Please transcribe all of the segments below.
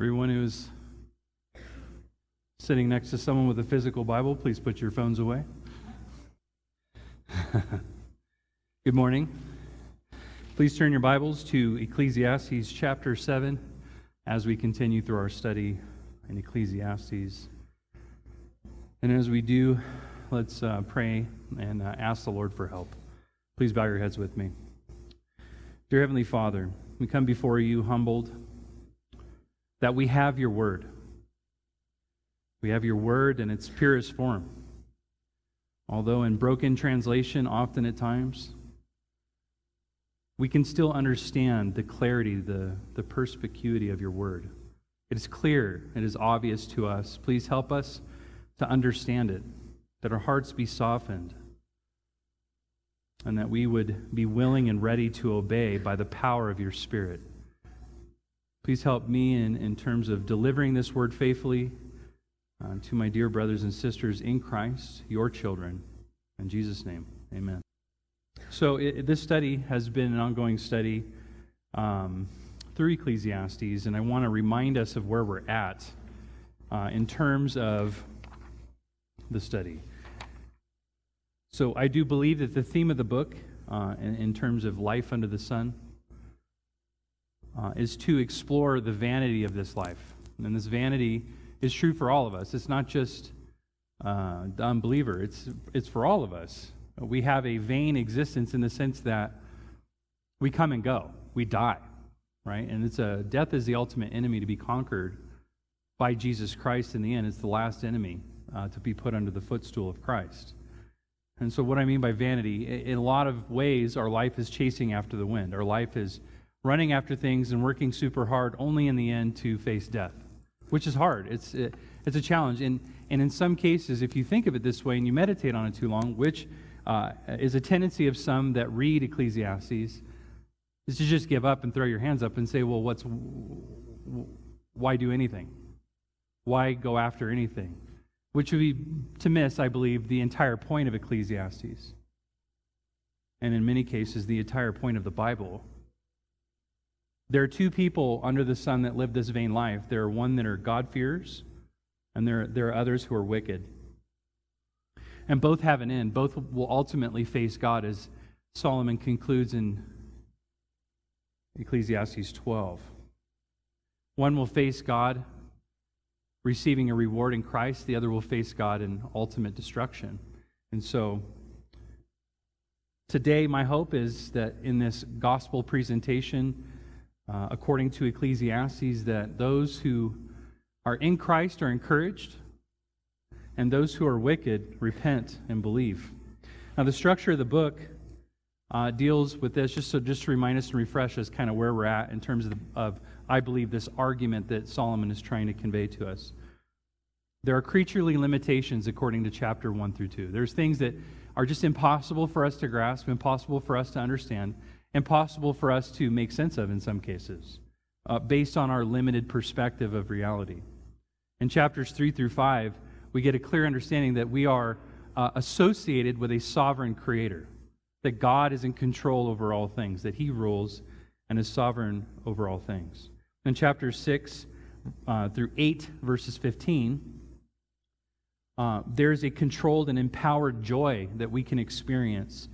Everyone who's sitting next to someone with a physical Bible, please put your phones away. Good morning. Please turn your Bibles to Ecclesiastes chapter 7 as we continue through our study in Ecclesiastes. And as we do, let's uh, pray and uh, ask the Lord for help. Please bow your heads with me. Dear Heavenly Father, we come before you humbled that we have your word. We have your word in its purest form. Although in broken translation, often at times, we can still understand the clarity, the, the perspicuity of your word. It is clear, it is obvious to us. Please help us to understand it, that our hearts be softened, and that we would be willing and ready to obey by the power of your Spirit. Please help me in, in terms of delivering this word faithfully uh, to my dear brothers and sisters in Christ, your children. In Jesus' name, amen. So, it, this study has been an ongoing study um, through Ecclesiastes, and I want to remind us of where we're at uh, in terms of the study. So, I do believe that the theme of the book, uh, in, in terms of life under the sun, uh, is to explore the vanity of this life. And this vanity is true for all of us. It's not just uh, the unbeliever, it's, it's for all of us. We have a vain existence in the sense that we come and go, we die, right? And it's a death is the ultimate enemy to be conquered by Jesus Christ in the end. It's the last enemy uh, to be put under the footstool of Christ. And so, what I mean by vanity, in a lot of ways, our life is chasing after the wind. Our life is running after things and working super hard, only in the end to face death, which is hard. It's, it, it's a challenge. And, and in some cases, if you think of it this way and you meditate on it too long, which uh, is a tendency of some that read Ecclesiastes, is to just give up and throw your hands up and say, well, what's, why do anything? Why go after anything? Which would be to miss, I believe, the entire point of Ecclesiastes. And in many cases, the entire point of the Bible there are two people under the sun that live this vain life. There are one that are God-fearers, and there, there are others who are wicked. And both have an end. Both will ultimately face God, as Solomon concludes in Ecclesiastes 12. One will face God, receiving a reward in Christ. The other will face God in ultimate destruction. And so, today, my hope is that in this gospel presentation, uh, according to Ecclesiastes, that those who are in Christ are encouraged, and those who are wicked repent and believe. Now, the structure of the book uh, deals with this, just so just to remind us and refresh us kind of where we're at in terms of, of, I believe, this argument that Solomon is trying to convey to us. There are creaturely limitations according to chapter 1 through 2. There's things that are just impossible for us to grasp, impossible for us to understand impossible for us to make sense of in some cases, uh, based on our limited perspective of reality. In chapters 3 through 5, we get a clear understanding that we are uh, associated with a sovereign creator, that God is in control over all things, that he rules and is sovereign over all things. In chapters 6 uh, through 8, verses 15, uh, there's a controlled and empowered joy that we can experience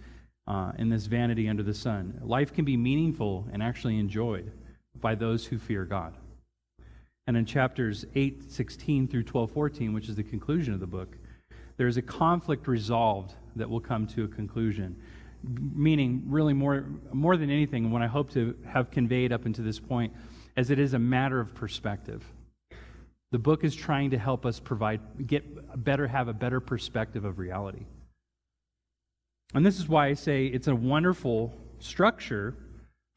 uh, in this vanity under the sun. Life can be meaningful and actually enjoyed by those who fear God. And in chapters 8, 16 through 12, 14, which is the conclusion of the book, there is a conflict resolved that will come to a conclusion. Meaning, really, more, more than anything, what I hope to have conveyed up until this point, as it is a matter of perspective. The book is trying to help us provide, get better, have a better perspective of reality. And this is why I say it's a wonderful structure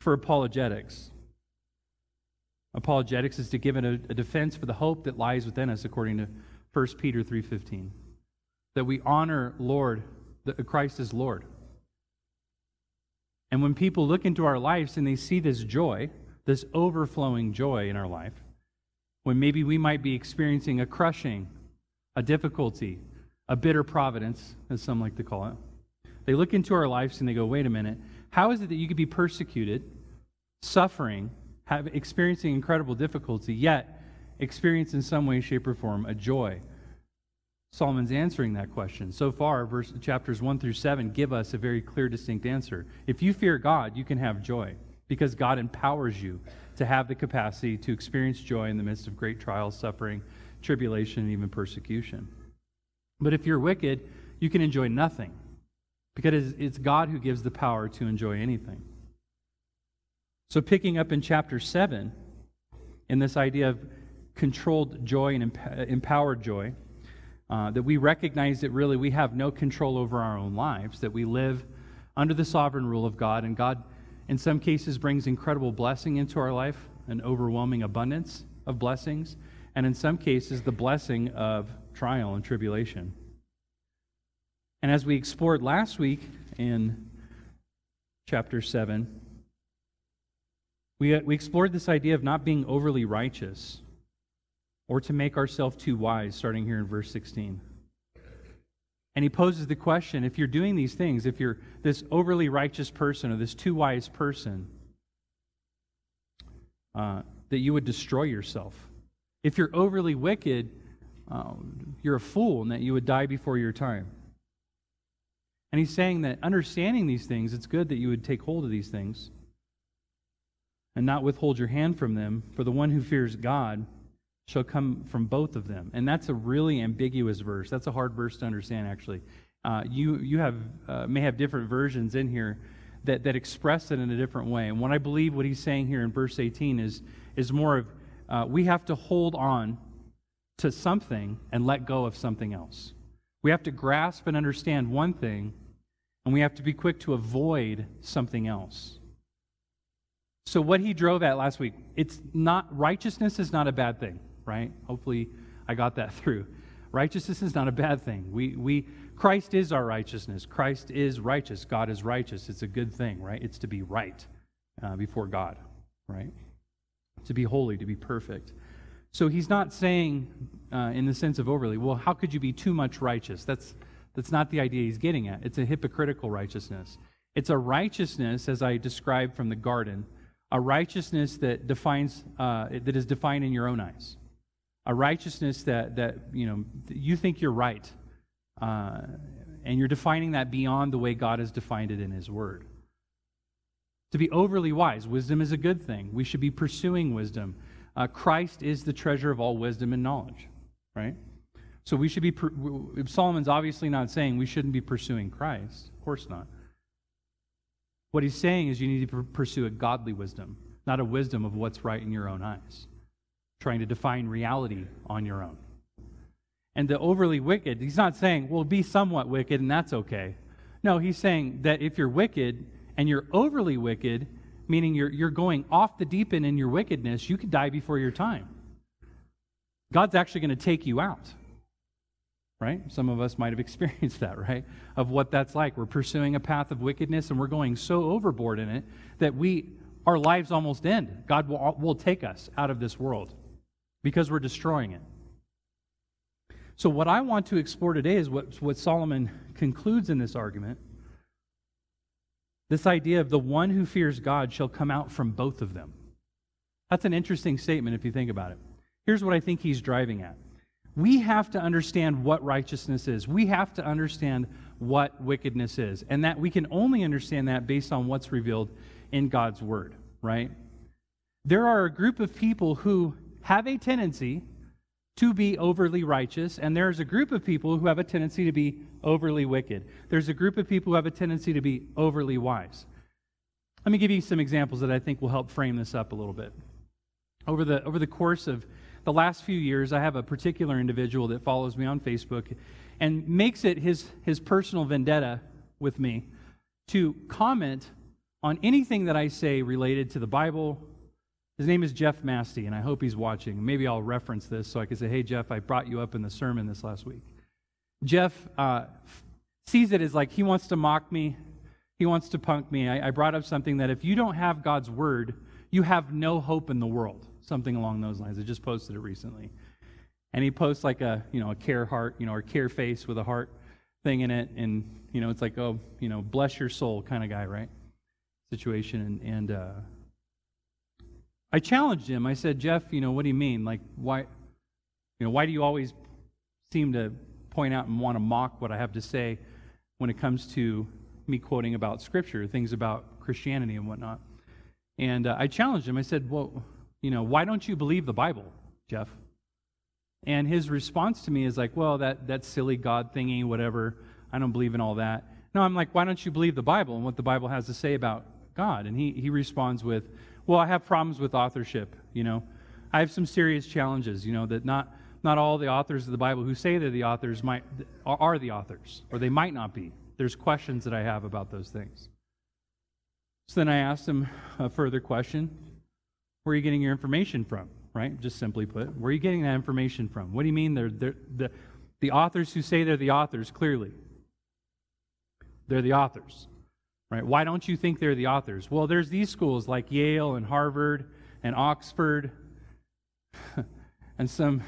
for apologetics. Apologetics is to give a, a defense for the hope that lies within us, according to 1 Peter 3.15. That we honor Lord, that uh, Christ is Lord. And when people look into our lives and they see this joy, this overflowing joy in our life, when maybe we might be experiencing a crushing, a difficulty, a bitter providence, as some like to call it, they look into our lives and they go, wait a minute, how is it that you could be persecuted, suffering, have, experiencing incredible difficulty, yet experience in some way, shape, or form a joy? Solomon's answering that question. So far, verse, chapters 1 through 7 give us a very clear, distinct answer. If you fear God, you can have joy because God empowers you to have the capacity to experience joy in the midst of great trials, suffering, tribulation, and even persecution. But if you're wicked, you can enjoy nothing because it's God who gives the power to enjoy anything. So, picking up in chapter 7, in this idea of controlled joy and empowered joy, uh, that we recognize that really we have no control over our own lives, that we live under the sovereign rule of God, and God, in some cases, brings incredible blessing into our life, an overwhelming abundance of blessings, and in some cases, the blessing of trial and tribulation. And as we explored last week in chapter 7, we, we explored this idea of not being overly righteous or to make ourselves too wise, starting here in verse 16. And he poses the question if you're doing these things, if you're this overly righteous person or this too wise person, uh, that you would destroy yourself. If you're overly wicked, uh, you're a fool and that you would die before your time. And he's saying that understanding these things, it's good that you would take hold of these things and not withhold your hand from them, for the one who fears God shall come from both of them. And that's a really ambiguous verse. That's a hard verse to understand, actually. Uh, you you have, uh, may have different versions in here that, that express it in a different way. And what I believe what he's saying here in verse 18 is, is more of uh, we have to hold on to something and let go of something else. We have to grasp and understand one thing, and we have to be quick to avoid something else. So, what he drove at last week, it's not, righteousness is not a bad thing right? Hopefully, I got that through. Righteousness is not a bad thing. We, we, Christ is our righteousness. Christ is righteous. God is righteous. It's a good thing, right? It's to be right uh, before God, right? To be holy, to be perfect. So he's not saying, uh, in the sense of overly, well, how could you be too much righteous? That's, that's not the idea he's getting at. It's a hypocritical righteousness. It's a righteousness, as I described from the garden, a righteousness that defines, uh, that is defined in your own eyes a righteousness that, that you know you think you're right uh, and you're defining that beyond the way god has defined it in his word to be overly wise wisdom is a good thing we should be pursuing wisdom uh, christ is the treasure of all wisdom and knowledge right so we should be solomon's obviously not saying we shouldn't be pursuing christ of course not what he's saying is you need to pursue a godly wisdom not a wisdom of what's right in your own eyes trying to define reality on your own. And the overly wicked, he's not saying, well, be somewhat wicked and that's okay. No, he's saying that if you're wicked and you're overly wicked, meaning you're, you're going off the deep end in your wickedness, you could die before your time. God's actually going to take you out. Right? Some of us might have experienced that, right? Of what that's like. We're pursuing a path of wickedness and we're going so overboard in it that we our lives almost end. God will, will take us out of this world because we're destroying it. So, what I want to explore today is what, what Solomon concludes in this argument this idea of the one who fears God shall come out from both of them. That's an interesting statement if you think about it. Here's what I think he's driving at. We have to understand what righteousness is. We have to understand what wickedness is. And that we can only understand that based on what's revealed in God's word, right? There are a group of people who have a tendency to be overly righteous, and there's a group of people who have a tendency to be overly wicked. There's a group of people who have a tendency to be overly wise. Let me give you some examples that I think will help frame this up a little bit. Over the, over the course of the last few years, I have a particular individual that follows me on Facebook and makes it his, his personal vendetta with me to comment on anything that I say related to the Bible, his name is Jeff Masty, and I hope he's watching. Maybe I'll reference this so I can say, hey, Jeff, I brought you up in the sermon this last week. Jeff uh, sees it as like he wants to mock me, he wants to punk me. I, I brought up something that if you don't have God's word, you have no hope in the world. Something along those lines. I just posted it recently. And he posts like a, you know, a care heart, you know, or care face with a heart thing in it. And, you know, it's like, oh, you know, bless your soul kind of guy, right? Situation. And, and uh, I challenged him. I said, Jeff, you know, what do you mean? Like, why, You know, why do you always seem to point out and want to mock what I have to say when it comes to me quoting about Scripture, things about Christianity and whatnot? And uh, I challenged him. I said, Well, you know, why don't you believe the Bible, Jeff? And his response to me is like, Well, that, that silly God thingy, whatever. I don't believe in all that. No, I'm like, Why don't you believe the Bible and what the Bible has to say about God? And he, he responds with, Well, I have problems with authorship, you know. I have some serious challenges, you know, that not not all the authors of the Bible who say they're the authors might are the authors, or they might not be. There's questions that I have about those things. So then I asked him a further question: Where are you getting your information from? Right? Just simply put, where are you getting that information from? What do you mean they're, they're the the authors who say they're the authors? Clearly, they're the authors. Right? Why don't you think they're the authors? Well, there's these schools like Yale and Harvard and Oxford and some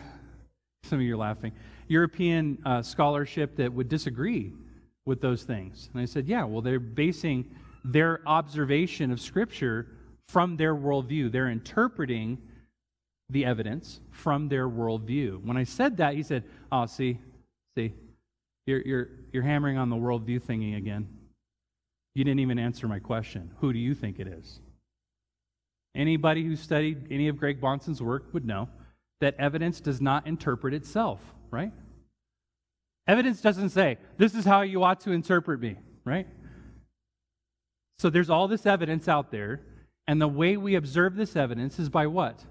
some of you are laughing. European uh, scholarship that would disagree with those things. And I said, yeah, well, they're basing their observation of Scripture from their worldview. They're interpreting the evidence from their worldview. When I said that, he said, oh, see, see, you're, you're, you're hammering on the worldview thingy again. You didn't even answer my question. Who do you think it is? Anybody who studied any of Greg Bahnsen's work would know that evidence does not interpret itself, right? Evidence doesn't say, this is how you ought to interpret me, right? So there's all this evidence out there, and the way we observe this evidence is by what?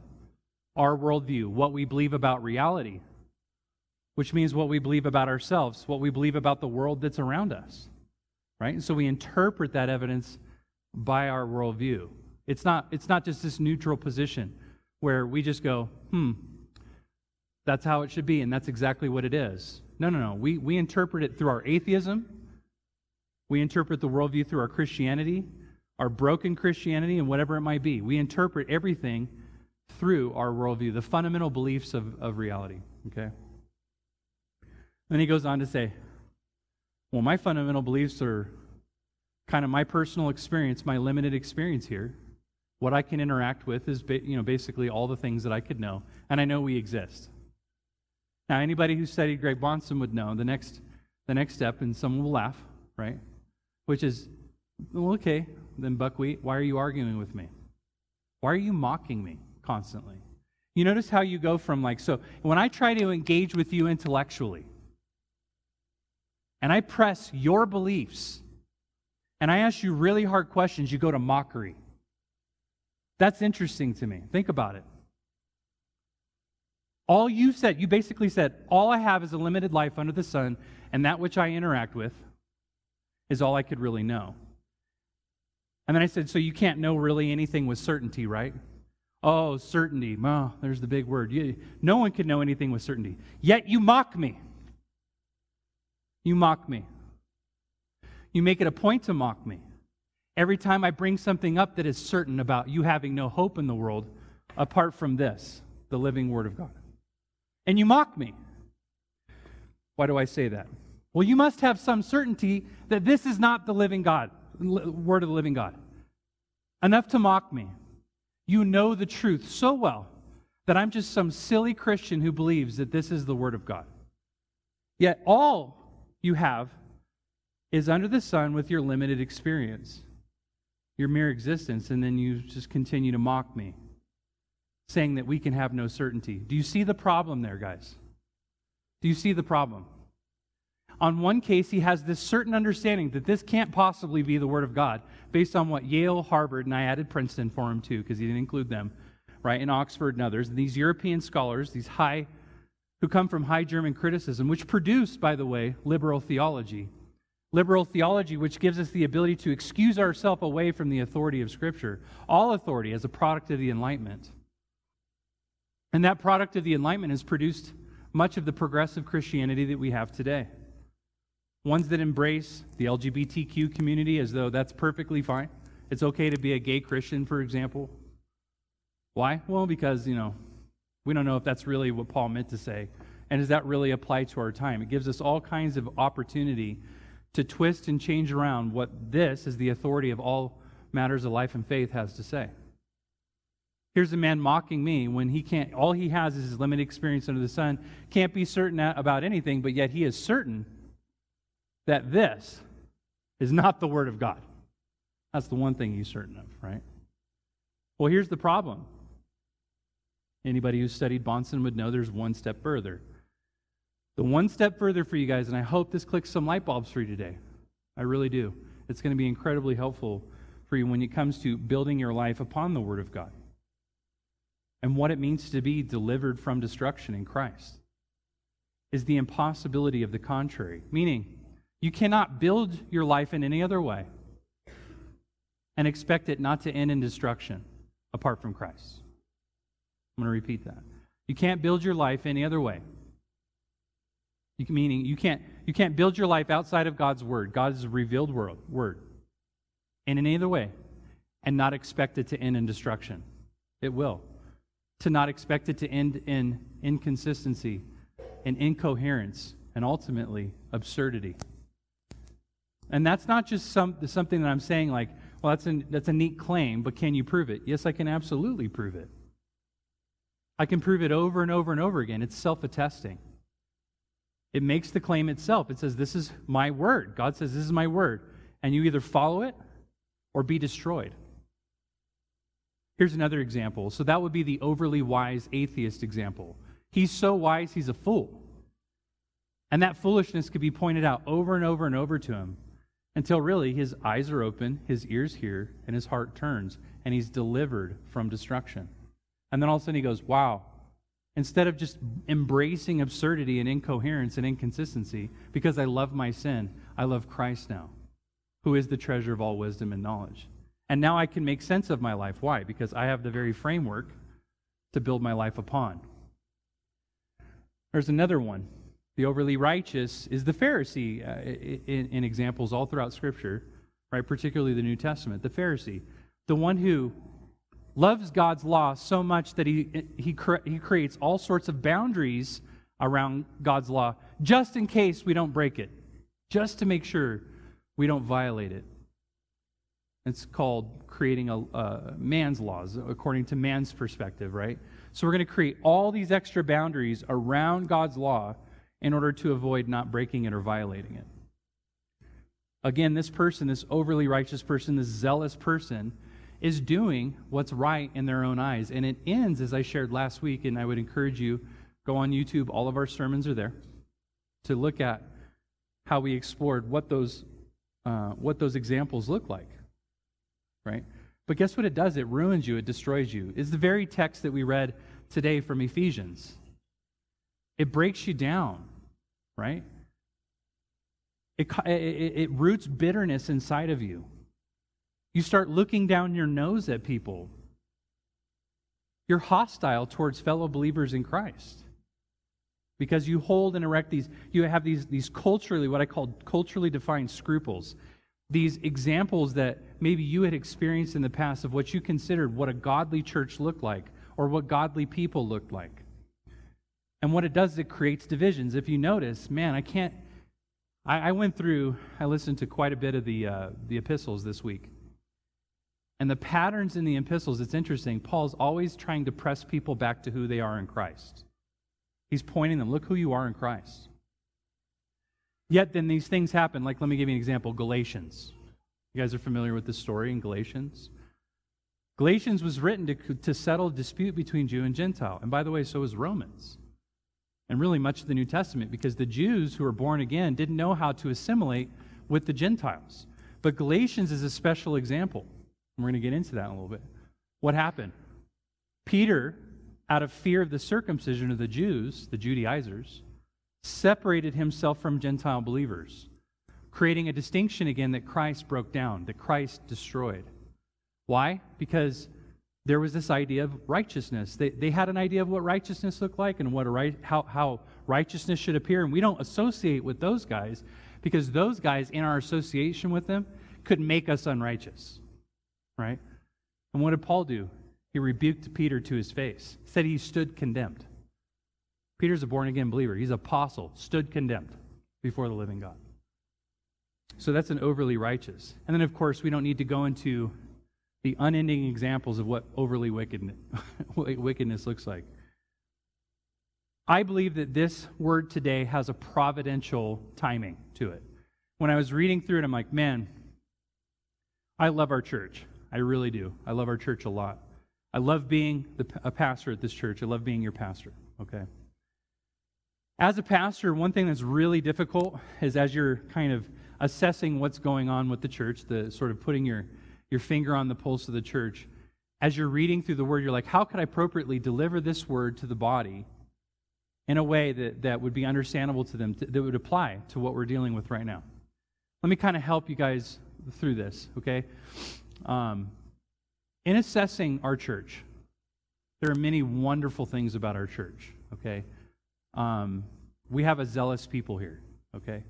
Our worldview, what we believe about reality, which means what we believe about ourselves, what we believe about the world that's around us, right? And so we interpret that evidence by our worldview. It's not, it's not just this neutral position where we just go, hmm, that's how it should be, and that's exactly what it is. No, no, no. We, we interpret it through our atheism. We interpret the worldview through our Christianity, our broken Christianity, and whatever it might be. We interpret everything through our worldview, the fundamental beliefs of, of reality. Okay? Then he goes on to say, well, my fundamental beliefs are kind of my personal experience, my limited experience here. What I can interact with is ba- you know, basically all the things that I could know, and I know we exist. Now, anybody who studied Greg Bahnsen would know the next, the next step, and someone will laugh, right? Which is, well, okay, then buckwheat, why are you arguing with me? Why are you mocking me constantly? You notice how you go from like, so when I try to engage with you intellectually, and I press your beliefs, and I ask you really hard questions, you go to mockery. That's interesting to me. Think about it. All you said, you basically said, all I have is a limited life under the sun, and that which I interact with is all I could really know. And then I said, so you can't know really anything with certainty, right? Oh, certainty. Oh, there's the big word. You, no one can know anything with certainty. Yet you mock me. You mock me. You make it a point to mock me. Every time I bring something up that is certain about you having no hope in the world apart from this, the living Word of God and you mock me. Why do I say that? Well, you must have some certainty that this is not the living God, word of the living God. Enough to mock me. You know the truth so well that I'm just some silly Christian who believes that this is the word of God. Yet all you have is under the sun with your limited experience, your mere existence, and then you just continue to mock me saying that we can have no certainty. Do you see the problem there, guys? Do you see the problem? On one case, he has this certain understanding that this can't possibly be the Word of God, based on what Yale, Harvard, and I added Princeton for him too, because he didn't include them, right, and Oxford and others. And these European scholars, these high, who come from high German criticism, which produced, by the way, liberal theology. Liberal theology, which gives us the ability to excuse ourselves away from the authority of Scripture, all authority as a product of the Enlightenment. And that product of the Enlightenment has produced much of the progressive Christianity that we have today. Ones that embrace the LGBTQ community as though that's perfectly fine. It's okay to be a gay Christian, for example. Why? Well, because, you know, we don't know if that's really what Paul meant to say. And does that really apply to our time? It gives us all kinds of opportunity to twist and change around what this, as the authority of all matters of life and faith, has to say. Here's a man mocking me when he can't, all he has is his limited experience under the sun, can't be certain about anything, but yet he is certain that this is not the Word of God. That's the one thing he's certain of, right? Well, here's the problem. Anybody who studied Bahnsen would know there's one step further. The one step further for you guys, and I hope this clicks some light bulbs for you today. I really do. It's going to be incredibly helpful for you when it comes to building your life upon the Word of God and what it means to be delivered from destruction in Christ is the impossibility of the contrary. Meaning, you cannot build your life in any other way and expect it not to end in destruction apart from Christ. I'm going to repeat that. You can't build your life any other way. You, meaning you can't, you can't build your life outside of God's word, God's revealed word, word, in any other way, and not expect it to end in destruction. It will. To not expect it to end in inconsistency and incoherence and ultimately absurdity. And that's not just some, something that I'm saying like, well, that's, an, that's a neat claim, but can you prove it? Yes, I can absolutely prove it. I can prove it over and over and over again. It's self attesting. It makes the claim itself. It says, This is my word. God says, This is my word. And you either follow it or be destroyed. Here's another example. So that would be the overly wise atheist example. He's so wise, he's a fool. And that foolishness could be pointed out over and over and over to him until really his eyes are open, his ears hear, and his heart turns, and he's delivered from destruction. And then all of a sudden he goes, Wow. Instead of just embracing absurdity and incoherence and inconsistency, because I love my sin, I love Christ now, who is the treasure of all wisdom and knowledge. And now I can make sense of my life. Why? Because I have the very framework to build my life upon. There's another one the overly righteous is the Pharisee uh, in, in, examples all throughout Scripture, right? Particularly the New Testament. The Pharisee, the one who loves God's law so much that he, he, he creates all sorts of boundaries around God's law just in case we don't break it, just to make sure we don't violate it. It's called creating a, uh, man's laws according to man's perspective, right? So we're going to create all these extra boundaries around God's law in order to avoid not breaking it or violating it. Again, this person, this overly righteous person, this zealous person, is doing what's right in their own eyes. And it ends, as I shared last week, and I would encourage you, go on YouTube, all of our sermons are there, to look at how we explored what those, uh, what those examples look like. Right? But guess what it does? It ruins you, it destroys you. It's the very text that we read today from Ephesians. It breaks you down right? It, it, it roots bitterness inside of you. You start looking down your nose at people. You're hostile towards fellow believers in Christ because you hold and erect these, you have these, these culturally, what I call culturally defined scruples. These examples that maybe you had experienced in the past of what you considered what a godly church looked like or what godly people looked like. And what it does is it creates divisions. If you notice, man, I can't. I, I went through, I listened to quite a bit of the, uh, the epistles this week. And the patterns in the epistles, it's interesting. Paul's always trying to press people back to who they are in Christ. He's pointing them, look who you are in Christ. Yet then these things happen. Like, let me give you an example Galatians. You guys are familiar with this story in Galatians? Galatians was written to, to settle a dispute between Jew and Gentile. And by the way, so is Romans and really much of the New Testament because the Jews who were born again didn't know how to assimilate with the Gentiles. But Galatians is a special example. We're going to get into that in a little bit. What happened? Peter, out of fear of the circumcision of the Jews, the Judaizers, separated himself from Gentile believers, creating a distinction again that Christ broke down, that Christ destroyed. Why? Because there was this idea of righteousness. They, they had an idea of what righteousness looked like and what a right, how, how righteousness should appear. And we don't associate with those guys because those guys, in our association with them, could make us unrighteous. Right? And what did Paul do? He rebuked Peter to his face, said he stood condemned. Peter's a born again believer. He's an apostle, stood condemned before the living God. So that's an overly righteous. And then, of course, we don't need to go into the unending examples of what overly wickedness, wickedness looks like. I believe that this word today has a providential timing to it. When I was reading through it, I'm like, man, I love our church. I really do. I love our church a lot. I love being the, a pastor at this church. I love being your pastor, okay? As a pastor, one thing that's really difficult is as you're kind of assessing what's going on with the church, the sort of putting your, your finger on the pulse of the church, as you're reading through the word, you're like, how could I appropriately deliver this word to the body in a way that, that would be understandable to them, that would apply to what we're dealing with right now? Let me kind of help you guys through this, okay? Um, in assessing our church, there are many wonderful things about our church, okay? Um, we have a zealous people here, okay?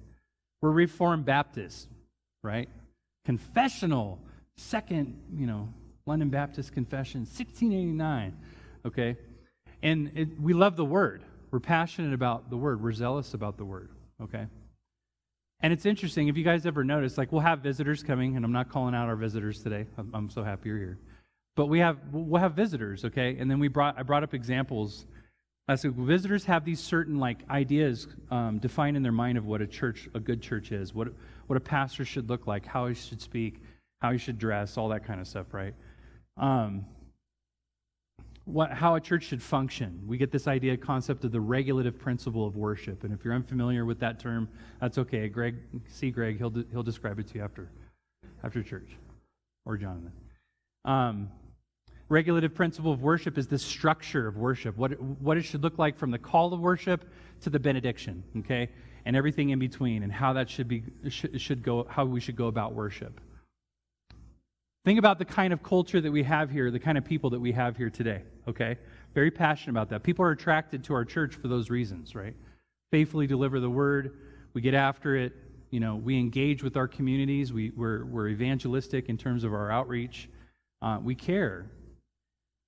We're Reformed Baptists, right? Confessional, second, you know, London Baptist Confession, 1689, okay? And it, we love the Word. We're passionate about the Word. We're zealous about the Word, okay? And it's interesting, if you guys ever notice, like we'll have visitors coming, and I'm not calling out our visitors today. I'm, I'm so happy you're here. But we have we'll have visitors, okay? And then we brought I brought up examples. I said visitors have these certain like ideas um, defined in their mind of what a church, a good church is, what what a pastor should look like, how he should speak, how he should dress, all that kind of stuff, right? Um, what, how a church should function. We get this idea, concept of the regulative principle of worship. And if you're unfamiliar with that term, that's okay. Greg, see Greg, he'll, he'll describe it to you after, after church, or Jonathan. Um, regulative principle of worship is the structure of worship, what, it, what it should look like from the call of worship to the benediction, okay? And everything in between, and how that should, be, should, should go, how we should go about worship. Think about the kind of culture that we have here, the kind of people that we have here today, okay? Very passionate about that. People are attracted to our church for those reasons, right? Faithfully deliver the word, we get after it, you know, we engage with our communities, we, we're, we're evangelistic in terms of our outreach, uh, we care.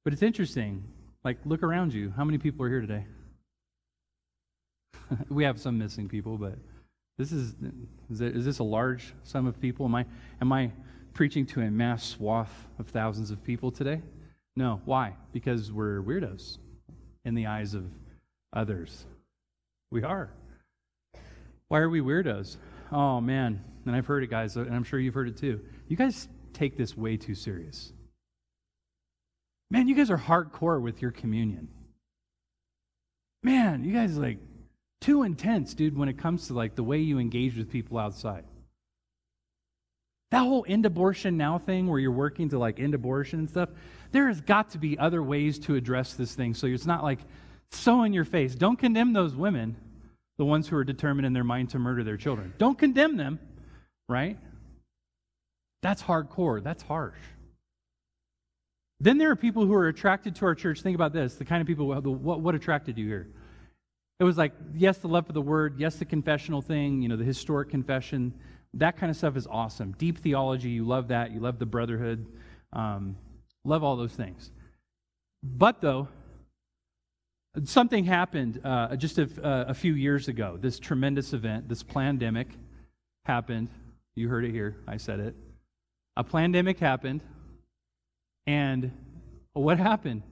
But it's interesting, like, look around you. How many people are here today? we have some missing people, but this is, is, this a large sum of people? Am I, am I, preaching to a mass swath of thousands of people today? No. Why? Because we're weirdos in the eyes of others. We are. Why are we weirdos? Oh, man. And I've heard it, guys, and I'm sure you've heard it too. You guys take this way too serious. Man, you guys are hardcore with your communion. Man, you guys are like too intense, dude, when it comes to like the way you engage with people outside. That whole end abortion now thing where you're working to like end abortion and stuff, there has got to be other ways to address this thing so it's not like so in your face. Don't condemn those women, the ones who are determined in their mind to murder their children. Don't condemn them, right? That's hardcore. That's harsh. Then there are people who are attracted to our church. Think about this the kind of people, what, what attracted you here? It was like, yes, the love for the word, yes, the confessional thing, you know, the historic confession. That kind of stuff is awesome. Deep theology, you love that. You love the brotherhood. Um, love all those things. But, though, something happened uh, just a, uh, a few years ago. This tremendous event, this pandemic happened. You heard it here. I said it. A pandemic happened. And what happened?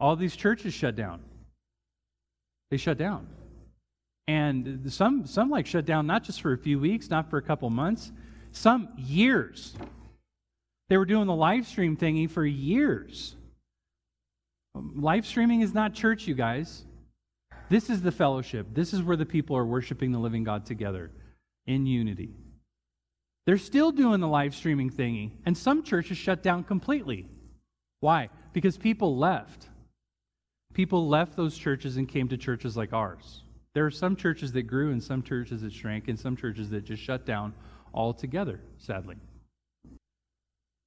All these churches shut down. They shut down. And some, some like shut down not just for a few weeks, not for a couple months, some years. They were doing the live stream thingy for years. Um, live streaming is not church, you guys. This is the fellowship. This is where the people are worshiping the living God together in unity. They're still doing the live streaming thingy, and some churches shut down completely. Why? Because people left. People left those churches and came to churches like ours. There are some churches that grew and some churches that shrank and some churches that just shut down altogether, sadly.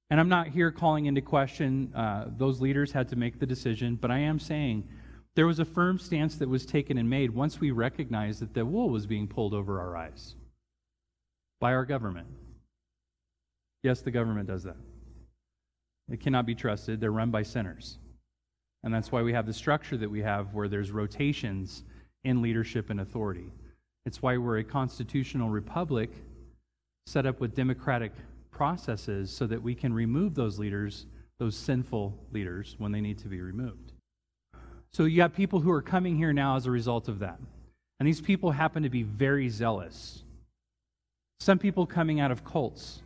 And I'm not here calling into question uh, those leaders had to make the decision, but I am saying there was a firm stance that was taken and made once we recognized that the wool was being pulled over our eyes by our government. Yes, the government does that. It cannot be trusted. They're run by sinners. And that's why we have the structure that we have where there's rotations in leadership and authority. It's why we're a constitutional republic set up with democratic processes so that we can remove those leaders those sinful leaders when they need to be removed. So you got people who are coming here now as a result of that. And these people happen to be very zealous. Some people coming out of cults.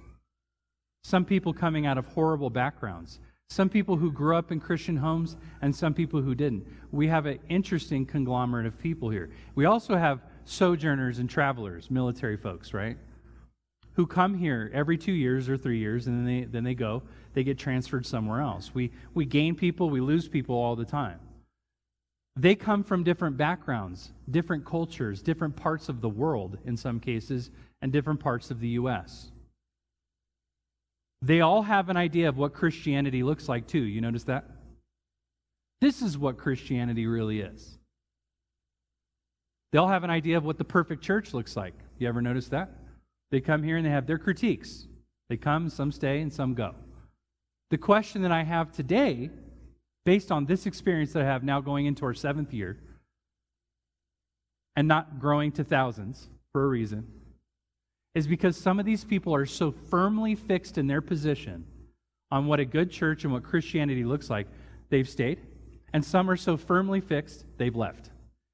Some people coming out of horrible backgrounds. Some people who grew up in Christian homes and some people who didn't. We have an interesting conglomerate of people here. We also have sojourners and travelers, military folks, right? Who come here every two years or three years and then they, then they go. They get transferred somewhere else. We, we gain people, we lose people all the time. They come from different backgrounds, different cultures, different parts of the world in some cases, and different parts of the U.S. They all have an idea of what Christianity looks like, too. You notice that? This is what Christianity really is. They all have an idea of what the perfect church looks like. You ever notice that? They come here and they have their critiques. They come, some stay, and some go. The question that I have today, based on this experience that I have now going into our seventh year, and not growing to thousands for a reason, is because some of these people are so firmly fixed in their position on what a good church and what Christianity looks like, they've stayed. And some are so firmly fixed, they've left.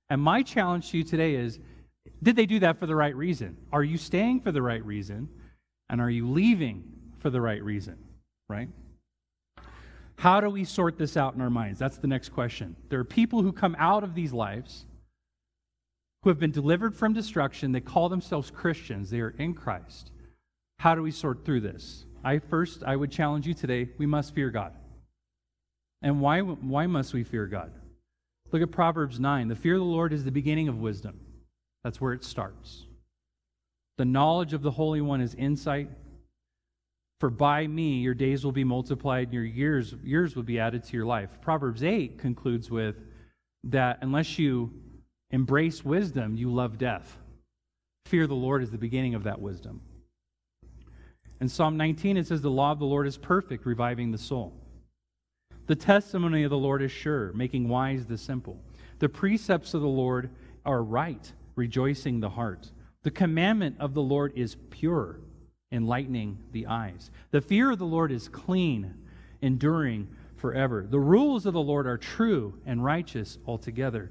And my challenge to you today is did they do that for the right reason? Are you staying for the right reason? And are you leaving for the right reason? Right? How do we sort this out in our minds? That's the next question. There are people who come out of these lives who have been delivered from destruction. They call themselves Christians. They are in Christ. How do we sort through this? I first I would challenge you today, we must fear God. And why why must we fear God? Look at Proverbs 9. The fear of the Lord is the beginning of wisdom. That's where it starts. The knowledge of the Holy One is insight. For by me your days will be multiplied and your years, years will be added to your life. Proverbs 8 concludes with that unless you embrace wisdom, you love death. Fear the Lord is the beginning of that wisdom. In Psalm 19, it says, The law of the Lord is perfect, reviving the soul. The testimony of the Lord is sure, making wise the simple. The precepts of the Lord are right, rejoicing the heart. The commandment of the Lord is pure, enlightening the eyes. The fear of the Lord is clean, enduring forever. The rules of the Lord are true and righteous altogether.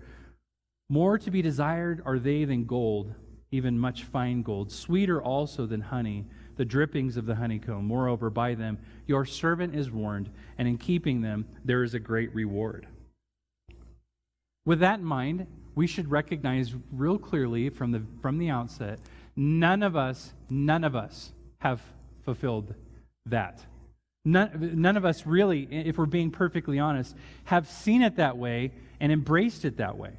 More to be desired are they than gold, even much fine gold, sweeter also than honey the drippings of the honeycomb. Moreover, by them your servant is warned, and in keeping them there is a great reward. With that in mind, we should recognize real clearly from the, from the outset none of us, none of us have fulfilled that. None, none of us really, if we're being perfectly honest, have seen it that way and embraced it that way.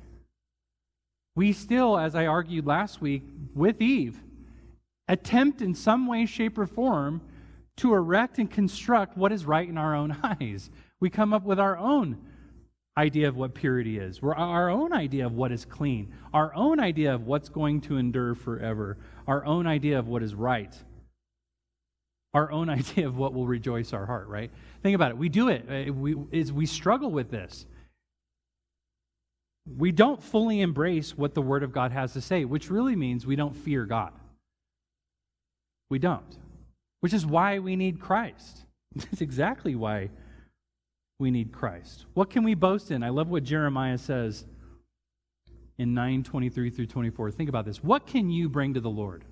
We still, as I argued last week with Eve, attempt in some way, shape, or form to erect and construct what is right in our own eyes. We come up with our own idea of what purity is, We're our own idea of what is clean, our own idea of what's going to endure forever, our own idea of what is right, our own idea of what will rejoice our heart, right? Think about it. We do it. Uh, we, is we struggle with this. We don't fully embrace what the Word of God has to say, which really means we don't fear God. We don't. Which is why we need Christ. That's exactly why we need Christ. What can we boast in? I love what Jeremiah says in 9:23 through 24. Think about this. What can you bring to the Lord?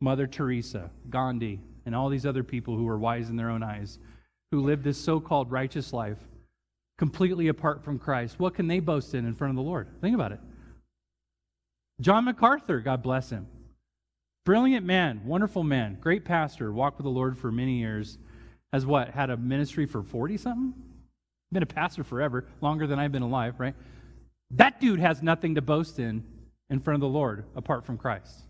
Mother Teresa, Gandhi, and all these other people who were wise in their own eyes, who lived this so-called righteous life completely apart from Christ. What can they boast in in front of the Lord? Think about it. John MacArthur, God bless him. Brilliant man, wonderful man, great pastor, walked with the Lord for many years. Has what? Had a ministry for 40 something? Been a pastor forever, longer than I've been alive, right? That dude has nothing to boast in in front of the Lord apart from Christ.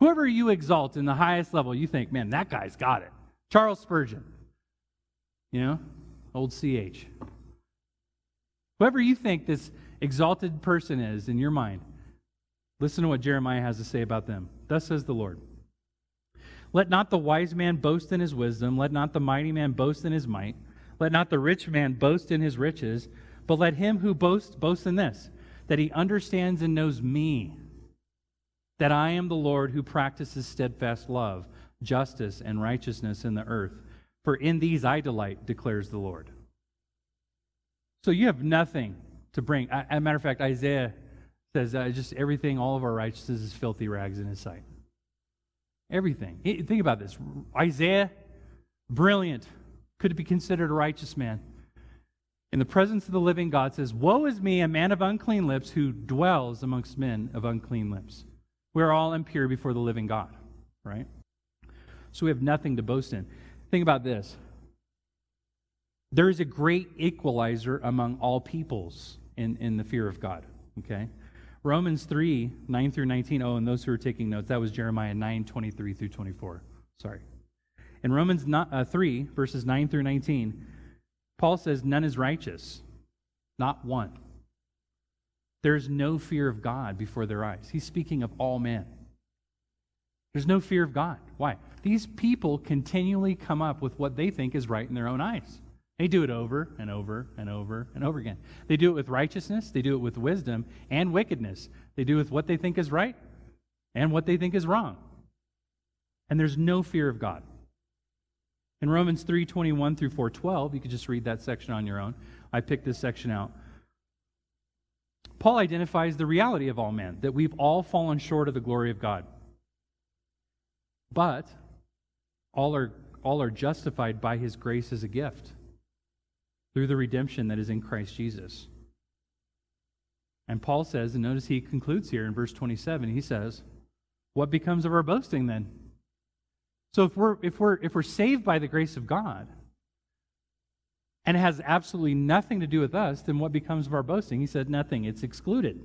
Whoever you exalt in the highest level, you think, man, that guy's got it. Charles Spurgeon, you know, old CH. Whoever you think this exalted person is in your mind, Listen to what Jeremiah has to say about them. Thus says the Lord Let not the wise man boast in his wisdom, let not the mighty man boast in his might, let not the rich man boast in his riches, but let him who boasts boast in this, that he understands and knows me, that I am the Lord who practices steadfast love, justice, and righteousness in the earth. For in these I delight, declares the Lord. So you have nothing to bring. As a matter of fact, Isaiah says uh, just everything, all of our righteousness is filthy rags in his sight. Everything. Think about this. Isaiah, brilliant, could it be considered a righteous man. In the presence of the living God says, Woe is me, a man of unclean lips, who dwells amongst men of unclean lips. We are all impure before the living God, right? So we have nothing to boast in. Think about this. There is a great equalizer among all peoples in, in the fear of God. Okay? Romans 3, 9 through 19. Oh, and those who are taking notes, that was Jeremiah 9, 23 through 24. Sorry. In Romans uh, 3, verses 9 through 19, Paul says, None is righteous, not one. There's no fear of God before their eyes. He's speaking of all men. There's no fear of God. Why? These people continually come up with what they think is right in their own eyes. They do it over and over and over and over again. They do it with righteousness, they do it with wisdom and wickedness. They do it with what they think is right and what they think is wrong. And there's no fear of God. In Romans 3:21 through 4:12, you could just read that section on your own. I picked this section out. Paul identifies the reality of all men, that we've all fallen short of the glory of God. But all are all are justified by his grace as a gift through the redemption that is in Christ Jesus. And Paul says, and notice he concludes here in verse 27, he says, What becomes of our boasting then? So if we're if we're if we're saved by the grace of God and it has absolutely nothing to do with us, then what becomes of our boasting? He said nothing. It's excluded.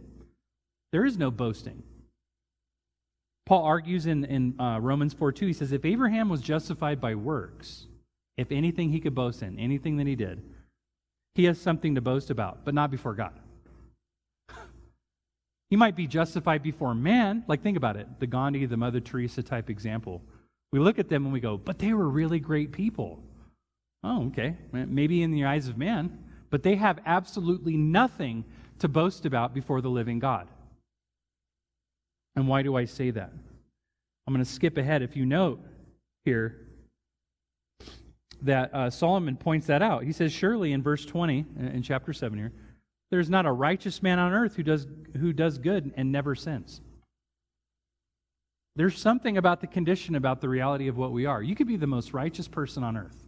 There is no boasting. Paul argues in, in uh, Romans 4 2, he says, If Abraham was justified by works, if anything he could boast in, anything that he did, he has something to boast about, but not before God. he might be justified before man. Like, think about it the Gandhi, the Mother Teresa type example. We look at them and we go, but they were really great people. Oh, okay. Maybe in the eyes of man, but they have absolutely nothing to boast about before the living God. And why do I say that? I'm going to skip ahead. If you note here, that uh, Solomon points that out. He says, Surely in verse 20, in chapter 7 here, there's not a righteous man on earth who does, who does good and never sins. There's something about the condition, about the reality of what we are. You could be the most righteous person on earth.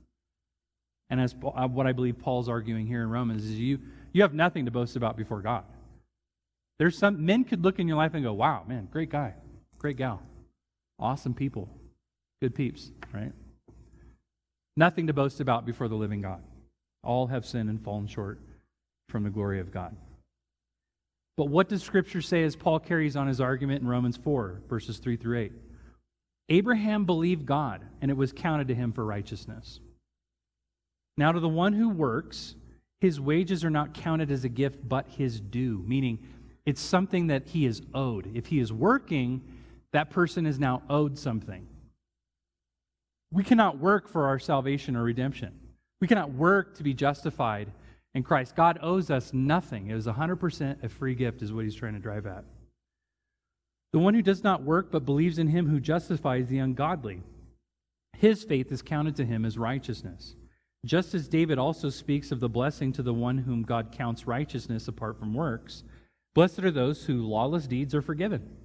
And as uh, what I believe Paul's arguing here in Romans is you, you have nothing to boast about before God. There's some men could look in your life and go, wow, man, great guy, great gal, awesome people, good peeps, right? Nothing to boast about before the living God. All have sinned and fallen short from the glory of God. But what does Scripture say as Paul carries on his argument in Romans 4, verses 3 through 8? Abraham believed God, and it was counted to him for righteousness. Now, to the one who works, his wages are not counted as a gift, but his due, meaning it's something that he is owed. If he is working, that person is now owed something. We cannot work for our salvation or redemption. We cannot work to be justified in Christ. God owes us nothing. It is 100% a free gift, is what he's trying to drive at. The one who does not work but believes in him who justifies the ungodly, his faith is counted to him as righteousness. Just as David also speaks of the blessing to the one whom God counts righteousness apart from works, blessed are those whose lawless deeds are forgiven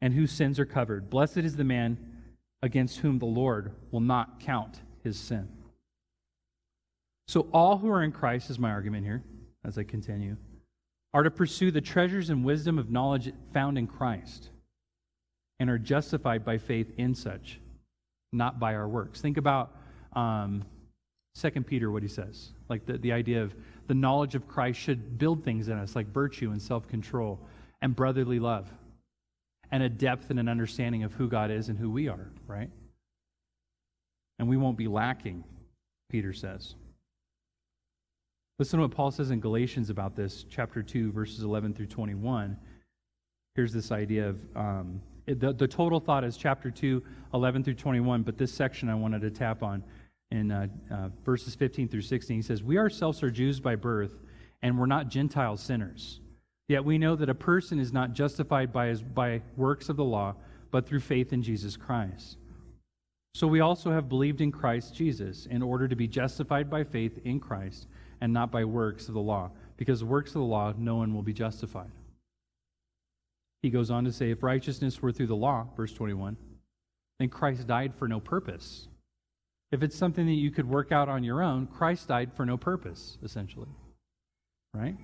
and whose sins are covered. Blessed is the man against whom the Lord will not count his sin. So, all who are in Christ, is my argument here as I continue, are to pursue the treasures and wisdom of knowledge found in Christ and are justified by faith in such, not by our works. Think about um, 2 Peter, what he says. Like the, the idea of the knowledge of Christ should build things in us, like virtue and self control and brotherly love and a depth and an understanding of who God is and who we are, right? And we won't be lacking, Peter says. Listen to what Paul says in Galatians about this, chapter 2, verses 11 through 21. Here's this idea of um, the, the total thought is chapter 2, 11 through 21, but this section I wanted to tap on in uh, uh, verses 15 through 16. He says, We ourselves are Jews by birth, and we're not Gentile sinners. Yet we know that a person is not justified by, his, by works of the law, but through faith in Jesus Christ. So we also have believed in Christ Jesus in order to be justified by faith in Christ and not by works of the law, because works of the law no one will be justified. He goes on to say, if righteousness were through the law, verse 21, then Christ died for no purpose. If it's something that you could work out on your own, Christ died for no purpose, essentially. Right?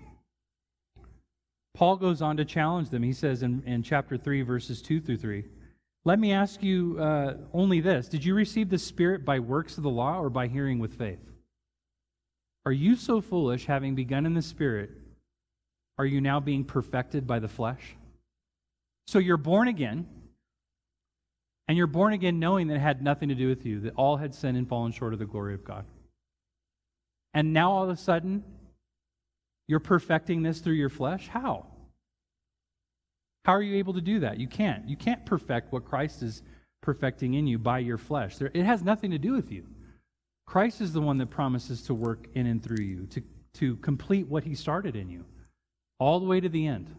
Paul goes on to challenge them. He says in, in chapter 3, verses 2 through 3 Let me ask you uh, only this Did you receive the Spirit by works of the law or by hearing with faith? Are you so foolish, having begun in the Spirit, are you now being perfected by the flesh? So you're born again, and you're born again knowing that it had nothing to do with you, that all had sinned and fallen short of the glory of God. And now all of a sudden, you're perfecting this through your flesh? How? How are you able to do that? You can't. You can't perfect what Christ is perfecting in you by your flesh. There, it has nothing to do with you. Christ is the one that promises to work in and through you, to, to complete what he started in you, all the way to the end.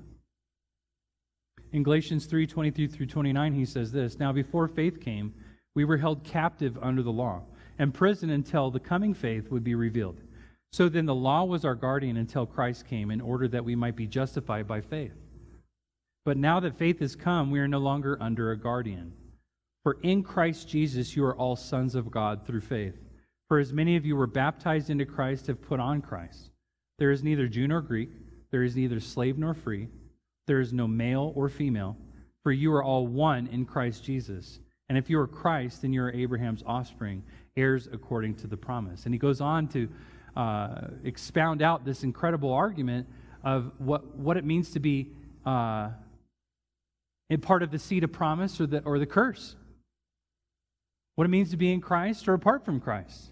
In Galatians 3 23 through 29, he says this Now, before faith came, we were held captive under the law, and imprisoned until the coming faith would be revealed. So then the law was our guardian until Christ came in order that we might be justified by faith. But now that faith has come, we are no longer under a guardian. For in Christ Jesus you are all sons of God through faith. For as many of you were baptized into Christ have put on Christ. There is neither Jew nor Greek, there is neither slave nor free, there is no male or female, for you are all one in Christ Jesus. And if you are Christ, then you are Abraham's offspring, heirs according to the promise. And he goes on to uh, expound out this incredible argument of what, what it means to be uh, in part of the seed of promise or the, or the curse. What it means to be in Christ or apart from Christ.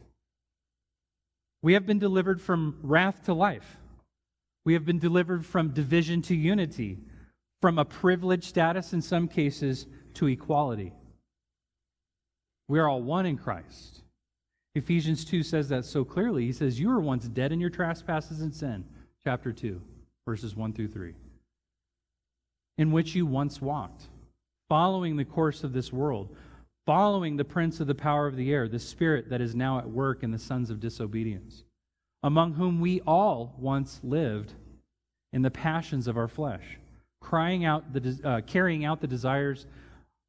We have been delivered from wrath to life. We have been delivered from division to unity, from a privileged status in some cases to equality. We are all one in Christ. Ephesians 2 says that so clearly. He says, You were once dead in your trespasses and sin, chapter 2, verses 1 through 3, in which you once walked, following the course of this world, following the prince of the power of the air, the spirit that is now at work in the sons of disobedience, among whom we all once lived in the passions of our flesh, crying out the, uh, carrying out the desires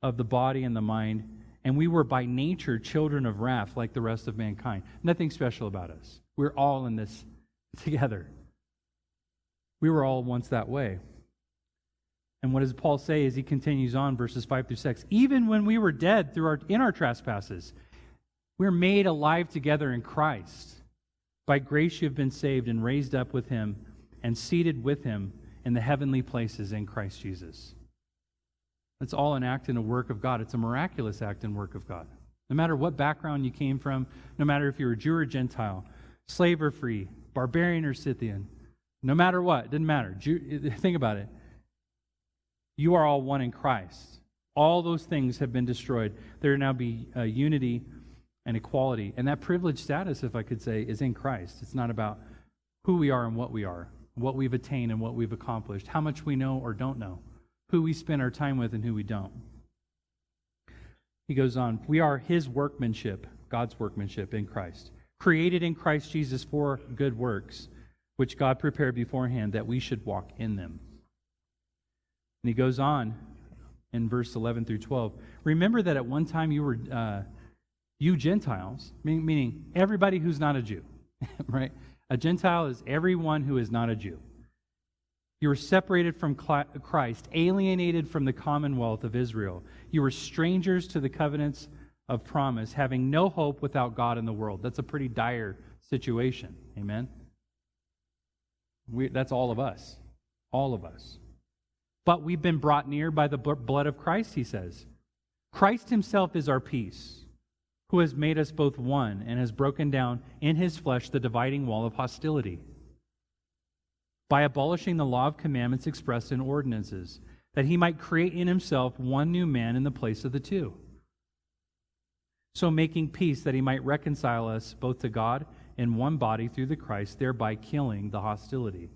of the body and the mind and we were by nature children of wrath like the rest of mankind. Nothing special about us. We're all in this together. We were all once that way. And what does Paul say as he continues on, verses 5 through 6? Even when we were dead through our, in our trespasses, we're made alive together in Christ. By grace you have been saved and raised up with him and seated with him in the heavenly places in Christ Jesus. It's all an act and a work of God. It's a miraculous act and work of God. No matter what background you came from, no matter if you're a Jew or Gentile, slave or free, barbarian or Scythian, no matter what, it didn't matter. Jew, think about it. You are all one in Christ. All those things have been destroyed. There now be uh, unity and equality. And that privileged status, if I could say, is in Christ. It's not about who we are and what we are, what we've attained and what we've accomplished, how much we know or don't know who we spend our time with and who we don't. He goes on, we are his workmanship, God's workmanship in Christ, created in Christ Jesus for good works, which God prepared beforehand that we should walk in them. And he goes on in verse 11 through 12. Remember that at one time you were, uh, you Gentiles, meaning everybody who's not a Jew, right? A Gentile is everyone who is not a Jew. You were separated from Christ, alienated from the commonwealth of Israel. You were strangers to the covenants of promise, having no hope without God in the world. That's a pretty dire situation. Amen? We, that's all of us. All of us. But we've been brought near by the blood of Christ, he says. Christ himself is our peace, who has made us both one and has broken down in his flesh the dividing wall of hostility by abolishing the law of commandments expressed in ordinances, that he might create in himself one new man in the place of the two. So making peace, that he might reconcile us both to God in one body through the Christ, thereby killing the hostility.